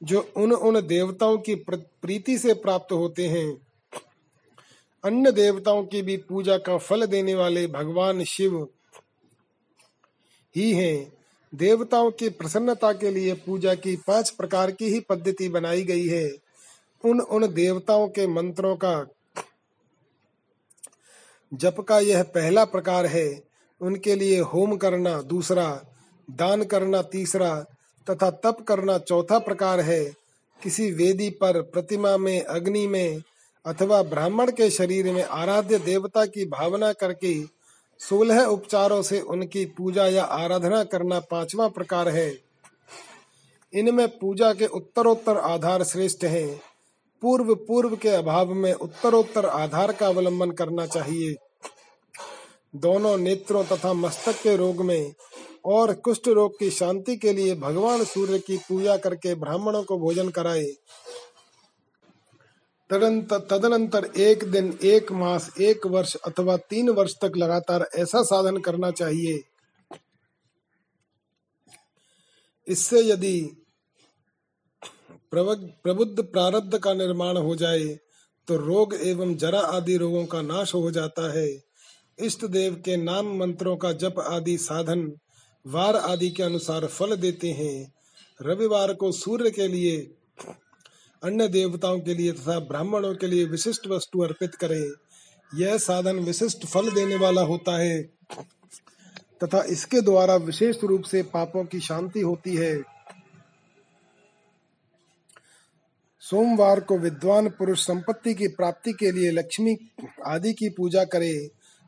जो उन उन देवताओं की प्रीति से प्राप्त होते हैं। अन्य देवताओं की भी पूजा का फल देने वाले भगवान शिव ही हैं। देवताओं की प्रसन्नता के लिए पूजा की पाँच प्रकार की ही पद्धति बनाई गई है। उन उन देवताओं के मंत्रों का जप का यह पहला प्रकार है। उनके लिए होम करना दूसरा, दान करना तीसरा तथा तप करना चौथा प्रकार है। किसी वेदी पर प्रतिमा में, अग्नि में अथवा ब्राह्मण के शरीर में आराध्य देवता की भावना करके सोलह उपचारों से उनकी पूजा या आराधना करना पांचवा प्रकार है। इनमें पूजा के उत्तरोत्तर आधार श्रेष्ठ हैं। पूर्व पूर्व के अभाव में उत्तरोत्तर आधार का अवलंबन करना चाहिए। दोनों नेत्रों तथा मस्तक के रोग में और कुष्ठ रोग की शांति के लिए भगवान सूर्य की पूजा करके ब्राह्मणों को भोजन कराए। तदनंतर एक दिन, एक मास, एक वर्ष अथवा तीन वर्ष तक लगातार ऐसा साधन करना चाहिए। इससे यदि प्रबुद्ध प्रारब्ध का निर्माण हो जाए तो रोग एवं जरा आदि रोगों का नाश हो जाता है। इष्ट देव के नाम मंत्रों का जप आदि साधन वार आदि के अनुसार फल देते हैं। रविवार को सूर्य के लिए अन्य देवताओं के लिए तथा ब्राह्मणों के लिए विशिष्ट वस्तु अर्पित करे। यह साधन विशिष्ट फल देने वाला होता है, तथा इसके द्वारा विशेष रूप से पापों की शांति होती है। सोमवार को विद्वान पुरुष संपत्ति की प्राप्ति के लिए लक्ष्मी आदि की पूजा करे,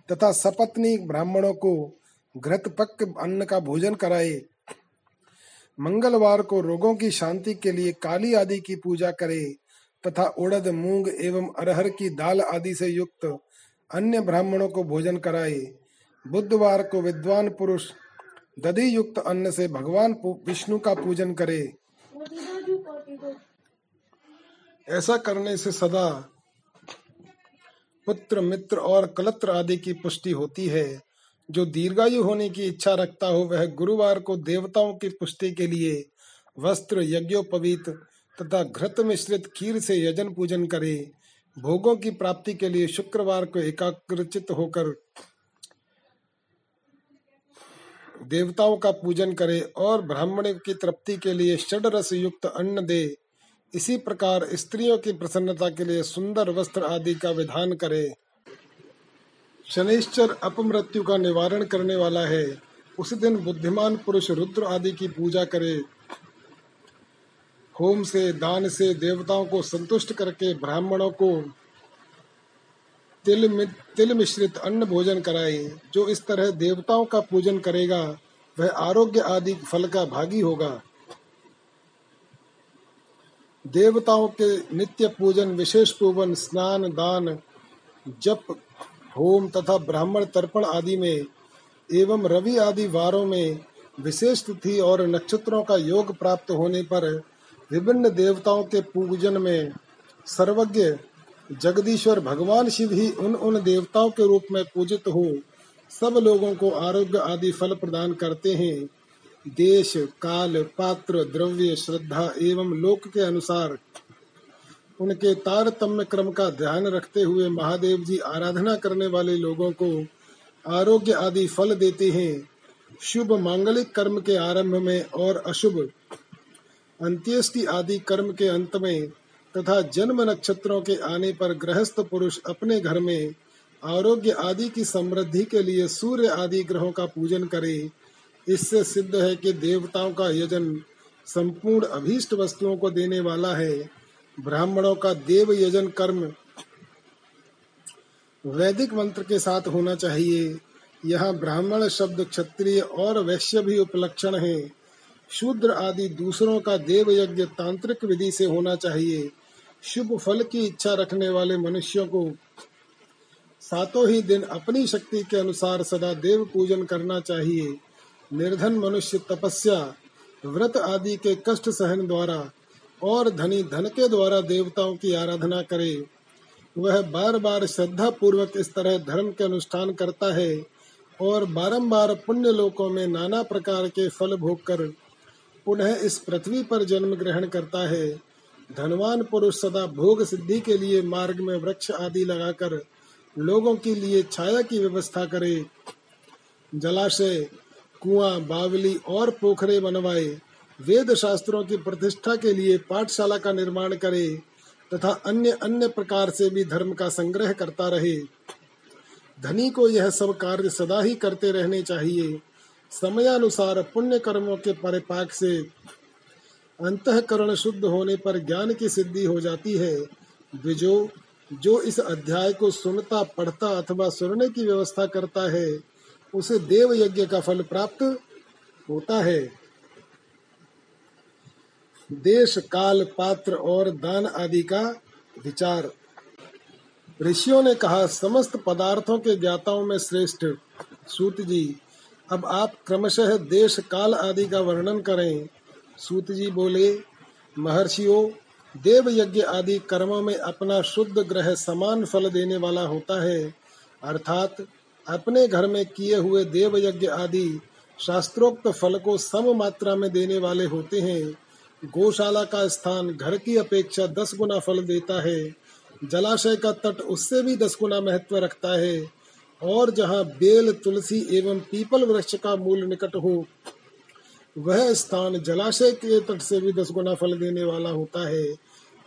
तथा सपत्नी ब्राह्मणों को घृत पक अन्न का भोजन कराए। मंगलवार को रोगों की शांति के लिए काली आदि की पूजा करे, तथा उड़द, मूंग एवं अरहर की दाल आदि से युक्त अन्य ब्राह्मणों को भोजन कराए। बुधवार को विद्वान पुरुष दधि युक्त अन्न से भगवान विष्णु का पूजन करे। ऐसा करने से सदा पुत्र, मित्र और कलत्र आदि की पुष्टि होती है। जो दीर्घायु होने की इच्छा रखता हो, वह गुरुवार को देवताओं की पुष्टि के लिए वस्त्र यज्ञोपवीत तथा घृत मिश्रित खीर से यजन पूजन करे। भोगों की प्राप्ति के लिए शुक्रवार को एकाग्रचित होकर देवताओं का पूजन करे और ब्राह्मण की तृप्ति के लिए षड रस युक्त अन्न दे। इसी प्रकार स्त्रियों की प्रसन्नता के लिए सुंदर वस्त्र आदि का विधान करे। शनिश्चर अपमृत्यु का निवारण करने वाला है। उस दिन बुद्धिमान पुरुष रुद्र आदि की पूजा करे। होम से, दान से देवताओं को संतुष्ट करके ब्राह्मणों को तिल तिल मिश्रित अन्न भोजन कराए। जो इस तरह देवताओं का पूजन करेगा, वह आरोग्य आदि फल का भागी होगा। देवताओं के नित्य पूजन, विशेष पूजन, स्नान, दान, जप होम तथा ब्राह्मण तर्पण आदि में एवं रवि आदि वारों में विशेष तिथि और नक्षत्रों का योग प्राप्त होने पर विभिन्न देवताओं के पूजन में सर्वज्ञ जगदीश्वर भगवान शिव ही उन उन देवताओं के रूप में पूजित हो। सब लोगों को आरोग्य आदि फल प्रदान करते हैं। देश, काल, पात्र, द्रव्य, श्रद्धा एवं लोक के अनुसार उनके तारतम्य क्रम का ध्यान रखते हुए महादेव जी आराधना करने वाले लोगों को आरोग्य आदि फल देते हैं। शुभ मांगलिक कर्म के आरंभ में और अशुभ, अंत्येष्टि आदि कर्म के अंत में तथा जन्म नक्षत्रों के आने पर गृहस्थ पुरुष अपने घर में आरोग्य आदि की समृद्धि के लिए सूर्य आदि ग्रहों का पूजन करे। इससे सिद्ध है कि देवताओं का यजन संपूर्ण अभीष्ट वस्तुओं को देने वाला है। ब्राह्मणों का देव यजन कर्म वैदिक मंत्र के साथ होना चाहिए। यहाँ ब्राह्मण शब्द क्षत्रिय और वैश्य भी उपलक्षण है। शूद्र आदि दूसरों का देव यज्ञ तांत्रिक विधि से होना चाहिए। शुभ फल की इच्छा रखने वाले मनुष्यों को सातों ही दिन अपनी शक्ति के अनुसार सदा देव पूजन करना चाहिए। निर्धन मनुष्य तपस्या, व्रत आदि के कष्ट सहन द्वारा और धनी धन के द्वारा देवताओं की आराधना करे। वह बार बार श्रद्धा पूर्वक इस तरह धर्म के अनुष्ठान करता है और बारंबार पुण्य लोकों में नाना प्रकार के फल भोग कर पुनः इस पृथ्वी पर जन्म ग्रहण करता है। धनवान पुरुष सदा भोग सिद्धि के लिए मार्ग में वृक्ष आदि लगाकर लोगों के लिए छाया की व्यवस्था करे। जलाशय, कुआँ, बावली और पोखरे बनवाए। वेद शास्त्रों की प्रतिष्ठा के लिए पाठशाला का निर्माण करे तथा अन्य अन्य प्रकार से भी धर्म का संग्रह करता रहे। धनी को यह सब कार्य सदा ही करते रहने चाहिए। समयानुसार पुण्य कर्मों के परिपाक से अंतकरण शुद्ध होने पर ज्ञान की सिद्धि हो जाती है। द्विजो, जो इस अध्याय को सुनता, पढ़ता अथवा सुनने की व्यवस्था करता है, उसे देव यज्ञ का फल प्राप्त होता है। देश काल पात्र और दान आदि का विचार। ऋषियों ने कहा, समस्त पदार्थों के ज्ञाताओं में श्रेष्ठ सूत जी, अब आप क्रमशः देश काल आदि का वर्णन करें। सूत जी बोले, महर्षियों देव यज्ञ आदि कर्मों में अपना शुद्ध ग्रह समान फल देने वाला होता है। अर्थात, अपने घर में किए हुए देव यज्ञ आदि शास्त्रोक्त फल को सम मात्रा में देने वाले होते हैं। गौशाला का स्थान घर की अपेक्षा दस गुना फल देता है। जलाशय का तट उससे भी दस गुना महत्व रखता है। और जहाँ बेल, तुलसी एवं पीपल वृक्ष का मूल निकट हो, वह स्थान जलाशय के तट से भी दस गुना फल देने वाला होता है।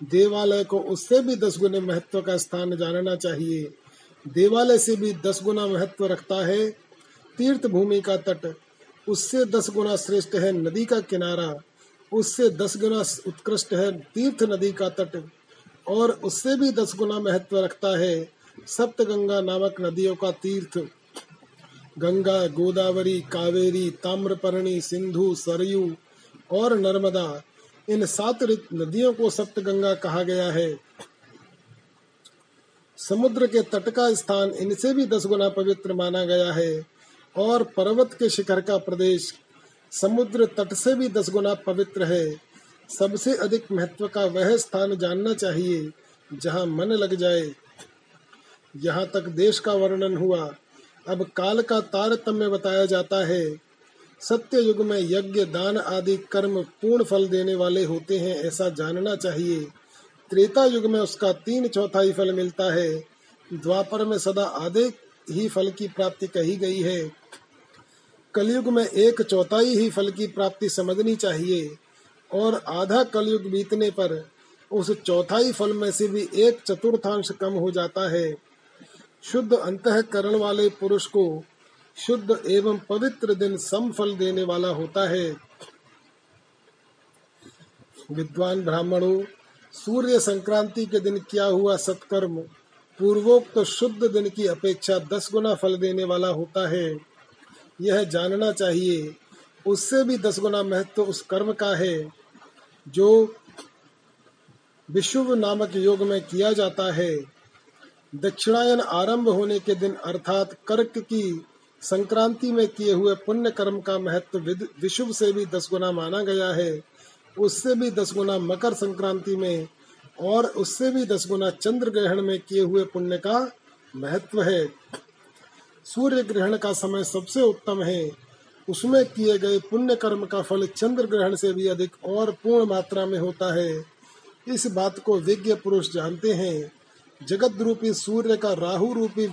देवालय को उससे भी दस गुने महत्व का स्थान जानना चाहिए। देवालय से भी दस गुना महत्व रखता है। तीर्थ भूमि का तट उससे दस गुना श्रेष्ठ है नदी का किनारा। उससे दस गुना उत्कृष्ट है तीर्थ नदी का तट, और उससे भी दस गुना महत्व रखता है सप्तगंगा नामक नदियों का तीर्थ। गंगा, गोदावरी, कावेरी, ताम्रपर्णी, सिंधु, सरयू और नर्मदा, इन सात नदियों को सप्तगंगा कहा गया है। समुद्र के तट का स्थान इनसे भी दस गुना पवित्र माना गया है, और पर्वत के शिखर का प्रदेश समुद्र तट से भी दस गुना पवित्र है। सबसे अधिक महत्व का वह स्थान जानना चाहिए, जहाँ मन लग जाए। यहाँ तक देश का वर्णन हुआ। अब काल का तारतम्य बताया जाता है। सत्य युग में यज्ञ, दान आदि कर्म पूर्ण फल देने वाले होते हैं, ऐसा जानना चाहिए। त्रेता युग में उसका तीन चौथाई फल मिलता है। द्वापर में सदा आधे ही फल की प्राप्ति कही गई है। कलयुग में एक चौथाई ही फल की प्राप्ति समझनी चाहिए, और आधा कलयुग बीतने पर उस चौथाई फल में से भी एक चतुर्थांश कम हो जाता है। शुद्ध अंतकरण वाले पुरुष को शुद्ध एवं पवित्र दिन सम फल देने वाला होता है। विद्वान ब्राह्मणों, सूर्य संक्रांति के दिन किया हुआ सत्कर्म पूर्वोक्त तो शुद्ध दिन की अपेक्षा दस गुना फल देने वाला होता है। यह जानना चाहिए। उससे भी दस गुना महत्व तो उस कर्म का है, जो विश्व नामक योग में किया जाता है। दक्षिणायन आरंभ होने के दिन अर्थात कर्क की संक्रांति में किए हुए पुण्य कर्म का महत्व विश्व से भी दस गुना माना गया है। उससे भी दस गुना मकर संक्रांति में और उससे भी दस गुना चंद्र ग्रहण में किए हुए पुण्य का महत्व है। सूर्य ग्रहण का समय सबसे उत्तम है। उसमें किए गए पुण्य कर्म का फल चंद्र ग्रहण से भी अधिक और पूर्ण मात्रा में होता है। इस बात को विज्ञ पुरुष जानते हैं। जगत रूपी सूर्य का राहु रूपी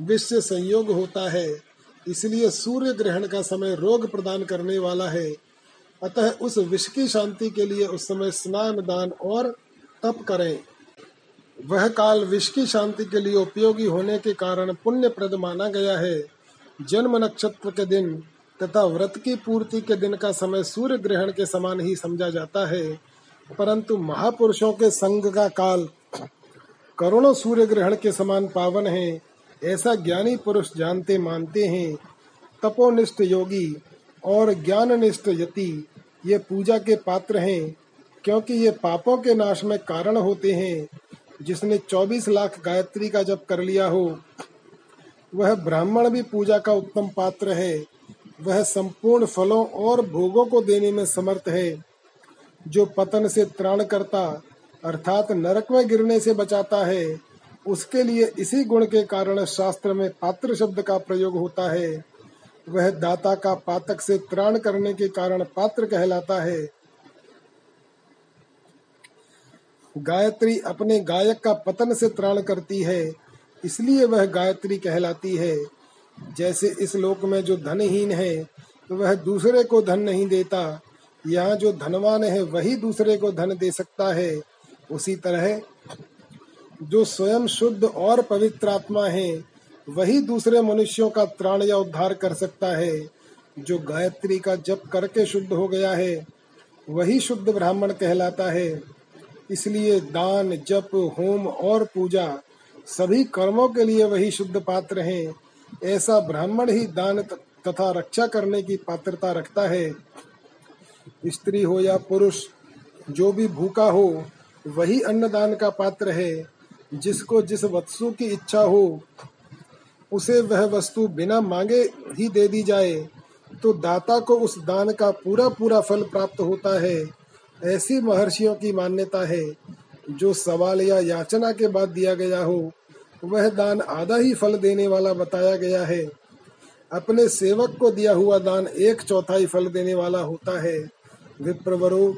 विश्व संयोग होता है। इसलिए सूर्य ग्रहण का समय रोग प्रदान करने वाला है। अतः उस विष की शांति के लिए उस समय स्नान, दान और तप करें। वह काल विष की शांति के लिए उपयोगी होने के कारण पुण्य प्रद माना गया है। जन्म नक्षत्र के दिन तथा व्रत की पूर्ति के दिन का समय सूर्य ग्रहण के समान ही समझा जाता है। परंतु महापुरुषों के संग का काल करोड़ों सूर्य ग्रहण के समान पावन है। ऐसा ज्ञानी पुरुष जानते मानते हैं, तपोनिष्ठ योगी और ज्ञाननिष्ठ यति ये पूजा के पात्र हैं, क्योंकि ये पापों के नाश में कारण होते हैं। जिसने 24 लाख गायत्री का जप कर लिया हो, वह ब्राह्मण भी पूजा का उत्तम पात्र है। वह संपूर्ण फलों और भोगों को देने में समर्थ है। जो पतन से त्राण करता, अर्थात नरक में गिरने से बचाता है, उसके लिए इसी गुण के कारण शास्त्र में पात्र शब्द का प्रयोग होता है। वह दाता का पातक से त्राण करने के कारण पात्र कहलाता है। गायत्री अपने गायक का पतन से त्राण करती है, इसलिए वह गायत्री कहलाती है। जैसे इस लोक में जो धनहीन है तो वह दूसरे को धन नहीं देता। यहाँ जो धनवान है, वही दूसरे को धन दे सकता है। उसी तरह जो स्वयं शुद्ध और पवित्र आत्मा है, वही दूसरे मनुष्यों का त्राण या उद्धार कर सकता है। जो गायत्री का जप करके शुद्ध हो गया है, वही शुद्ध ब्राह्मण कहलाता है। इसलिए दान, जप, होम और पूजा सभी कर्मों के लिए वही शुद्ध पात्र है। ऐसा ब्राह्मण ही दान तथा रक्षा करने की पात्रता रखता है। स्त्री हो या पुरुष, जो भी भूखा हो, वही अन्नदान का पात्र है। जिसको जिस वस्तु की इच्छा हो, उसे वह वस्तु बिना मांगे ही दे दी जाए तो दाता को उस दान का पूरा पूरा फल प्राप्त होता है। ऐसी महर्षियों की मान्यता है, जो सवाल या याचना के बाद दिया गया हो, वह दान आधा ही फल देने वाला बताया गया है। अपने सेवक को दिया हुआ दान एक चौथाई फल देने वाला होता है। विप्रवरो,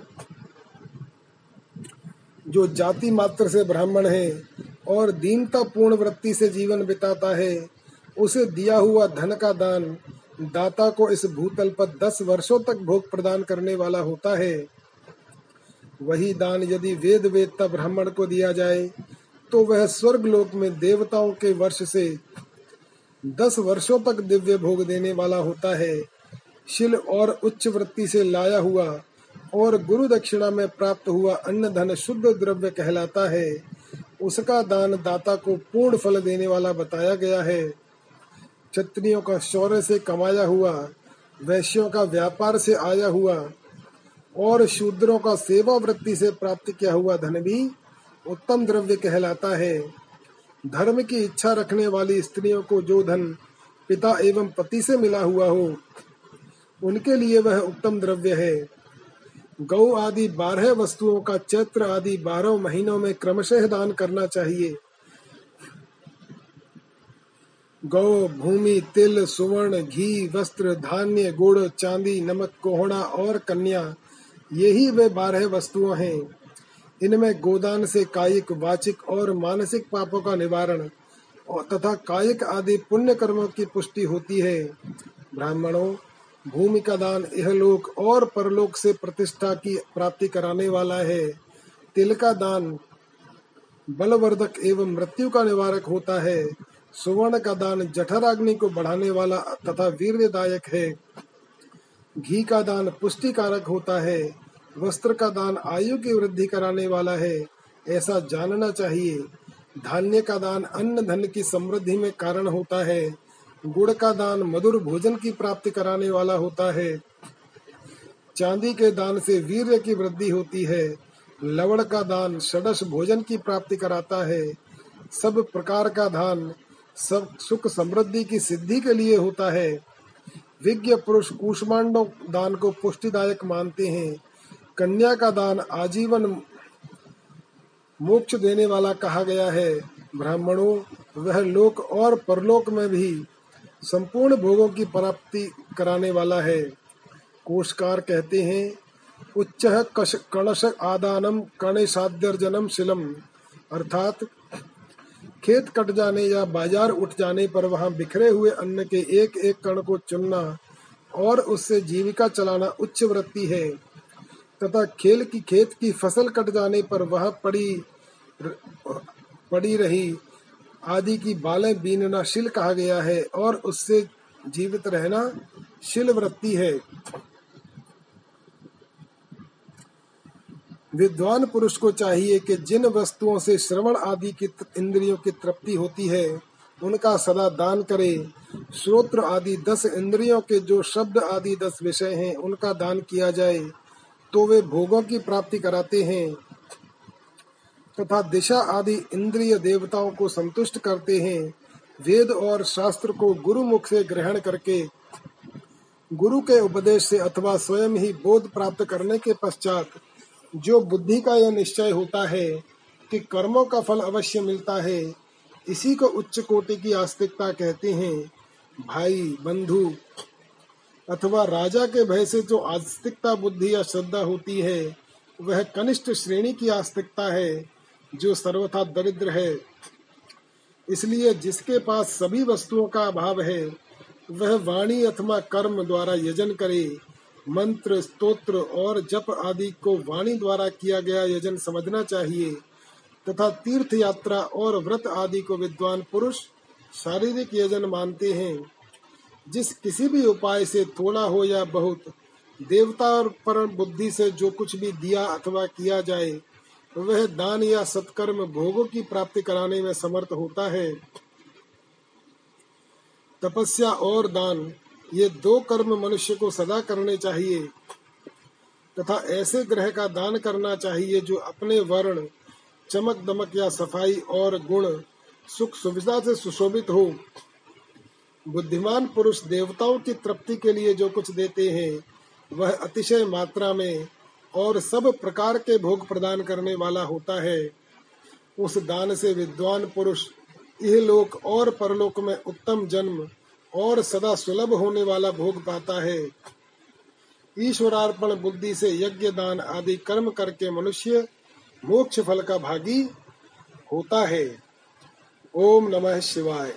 जो जाति मात्र से ब्राह्मण है और दीनता पूर्ण वृत्ति से जीवन बिताता है, उसे दिया हुआ धन का दान दाता को इस भूतल पर दस वर्षों तक भोग प्रदान करने वाला होता है। वही दान यदि वेद वेदता ब्राह्मण को दिया जाए तो वह स्वर्ग लोक में देवताओं के वर्ष से दस वर्षों तक दिव्य भोग देने वाला होता है। शिल और उच्च वृत्ति से लाया हुआ और गुरु दक्षिणा में प्राप्त हुआ अन्न धन शुद्ध द्रव्य कहलाता है। उसका दान दाता को पूर्ण फल देने वाला बताया गया है। क्षत्रियों का शौर्य से कमाया हुआ, वैश्यों का व्यापार से आया हुआ और शूद्रों का सेवा वृत्ति से प्राप्त किया हुआ धन भी उत्तम द्रव्य कहलाता है। धर्म की इच्छा रखने वाली स्त्रियों को जो धन पिता एवं पति से मिला हुआ हो, उनके लिए वह उत्तम द्रव्य है। गौ आदि बारह वस्तुओं का चैत्र आदि बारह महीनों में क्रमशः दान करना चाहिए। गौ, भूमि, तिल, सुवर्ण, घी, वस्त्र, धान्य, गुड़, चांदी, नमक कोहड़ा और कन्या यही वे बारह वस्तुएँ हैं। इनमें गोदान से कायिक, वाचिक और मानसिक पापों का निवारण तथा कायिक आदि पुण्य कर्मों की पुष्टि होती है। ब्राह्मणों, भूमि का दान इहलोक और परलोक से प्रतिष्ठा की प्राप्ति कराने वाला है। तिल का दान बलवर्धक एवं मृत्यु का निवारक होता है। सुवर्ण का दान जठराग्नि को बढ़ाने वाला तथा वीरदायक है। घी का दान पुष्टिकारक होता है, वस्त्र का दान आयु की वृद्धि कराने वाला है, ऐसा जानना चाहिए। धान्य का दान अन्न धन की समृद्धि में कारण होता है, गुड़ का दान मधुर भोजन की प्राप्ति कराने वाला होता है। चांदी के दान से वीर्य की वृद्धि होती है, लवण का दान षडश भोजन की प्राप्ति कराता है। सब प्रकार का दान सब सुख समृद्धि की सिद्धि के लिए होता है। विज्ञ पुरुष कुष्मांडो दान को पुष्टिदायक मानते हैं। कन्या का दान आजीवन मोक्ष देने वाला कहा गया है। ब्राह्मणों, वह लोक और परलोक में भी संपूर्ण भोगों की प्राप्ति कराने वाला है। कोशकार कहते हैं, उच्च कणश आदानम कणे साध्यर्जनम शिलम। अर्थात खेत कट जाने या बाज़ार उठ जाने पर वहाँ बिखरे हुए अन्न के एक एक कण को चुनना और उससे जीविका चलाना उच्च वृत्ति है। तथा खेल की खेत की फ़सल कट जाने पर वह पड़ी पड़ी रही आदि की बालें बीनना शिल कहा गया है और उससे जीवित रहना शिल वृत्ति है। विद्वान पुरुष को चाहिए कि जिन वस्तुओं से श्रवण आदि की इंद्रियों की तृप्ति होती है, उनका सदा दान करे। श्रोत्र आदि दस इंद्रियों के जो शब्द आदि दस विषय हैं, उनका दान किया जाए तो वे भोगों की प्राप्ति कराते हैं। तथा दिशा आदि इंद्रिय देवताओं को संतुष्ट करते हैं। वेद और शास्त्र को गुरु मुख से ग्रहण करके, गुरु के उपदेश से अथवा स्वयं ही बोध प्राप्त करने के पश्चात जो बुद्धि का यह निश्चय होता है कि कर्मों का फल अवश्य मिलता है, इसी को उच्च कोटि की आस्तिकता कहते हैं, भाई, बंधु। अथवा राजा के भय से जो आस्तिकता, बुद्धि या श्रद्धा होती है, वह कनिष्ठ श्रेणी की आस्तिकता है, जो सर्वथा दरिद्र है। इसलिए जिसके पास सभी वस्तुओं का अभाव है, वह वाणी अथवा कर्म द्वारा यजन करे मंत्र, स्तोत्र और जप आदि को वाणी द्वारा किया गया यजन समझना चाहिए, तथा तीर्थ यात्रा और व्रत आदि को विद्वान पुरुष शारीरिक यजन मानते हैं। जिस किसी भी उपाय से थोड़ा हो या बहुत, देवता और परम बुद्धि से जो कुछ भी दिया अथवा किया जाए, वह दान या सत्कर्म भोगों की प्राप्ति कराने में समर्थ होता है। तपस्या और दान। ये दो कर्म मनुष्य को सदा करने चाहिए, तथा ऐसे ग्रह का दान करना चाहिए जो अपने वर्ण, चमक दमक या सफ़ाई और गुण, सुख सुविधा से सुशोभित हो। बुद्धिमान पुरुष देवताओं की तृप्ति के लिए जो कुछ देते हैं, वह अतिशय मात्रा में और सब प्रकार के भोग प्रदान करने वाला होता है। उस दान से विद्वान पुरुष यह लोक और परलोक में उत्तम जन्म और सदा सुलभ होने वाला भोग पाता है। ईश्वरार्पण बुद्धि से यज्ञ, दान आदि कर्म करके मनुष्य मोक्ष फल का भागी होता है। ओम नमः शिवाय।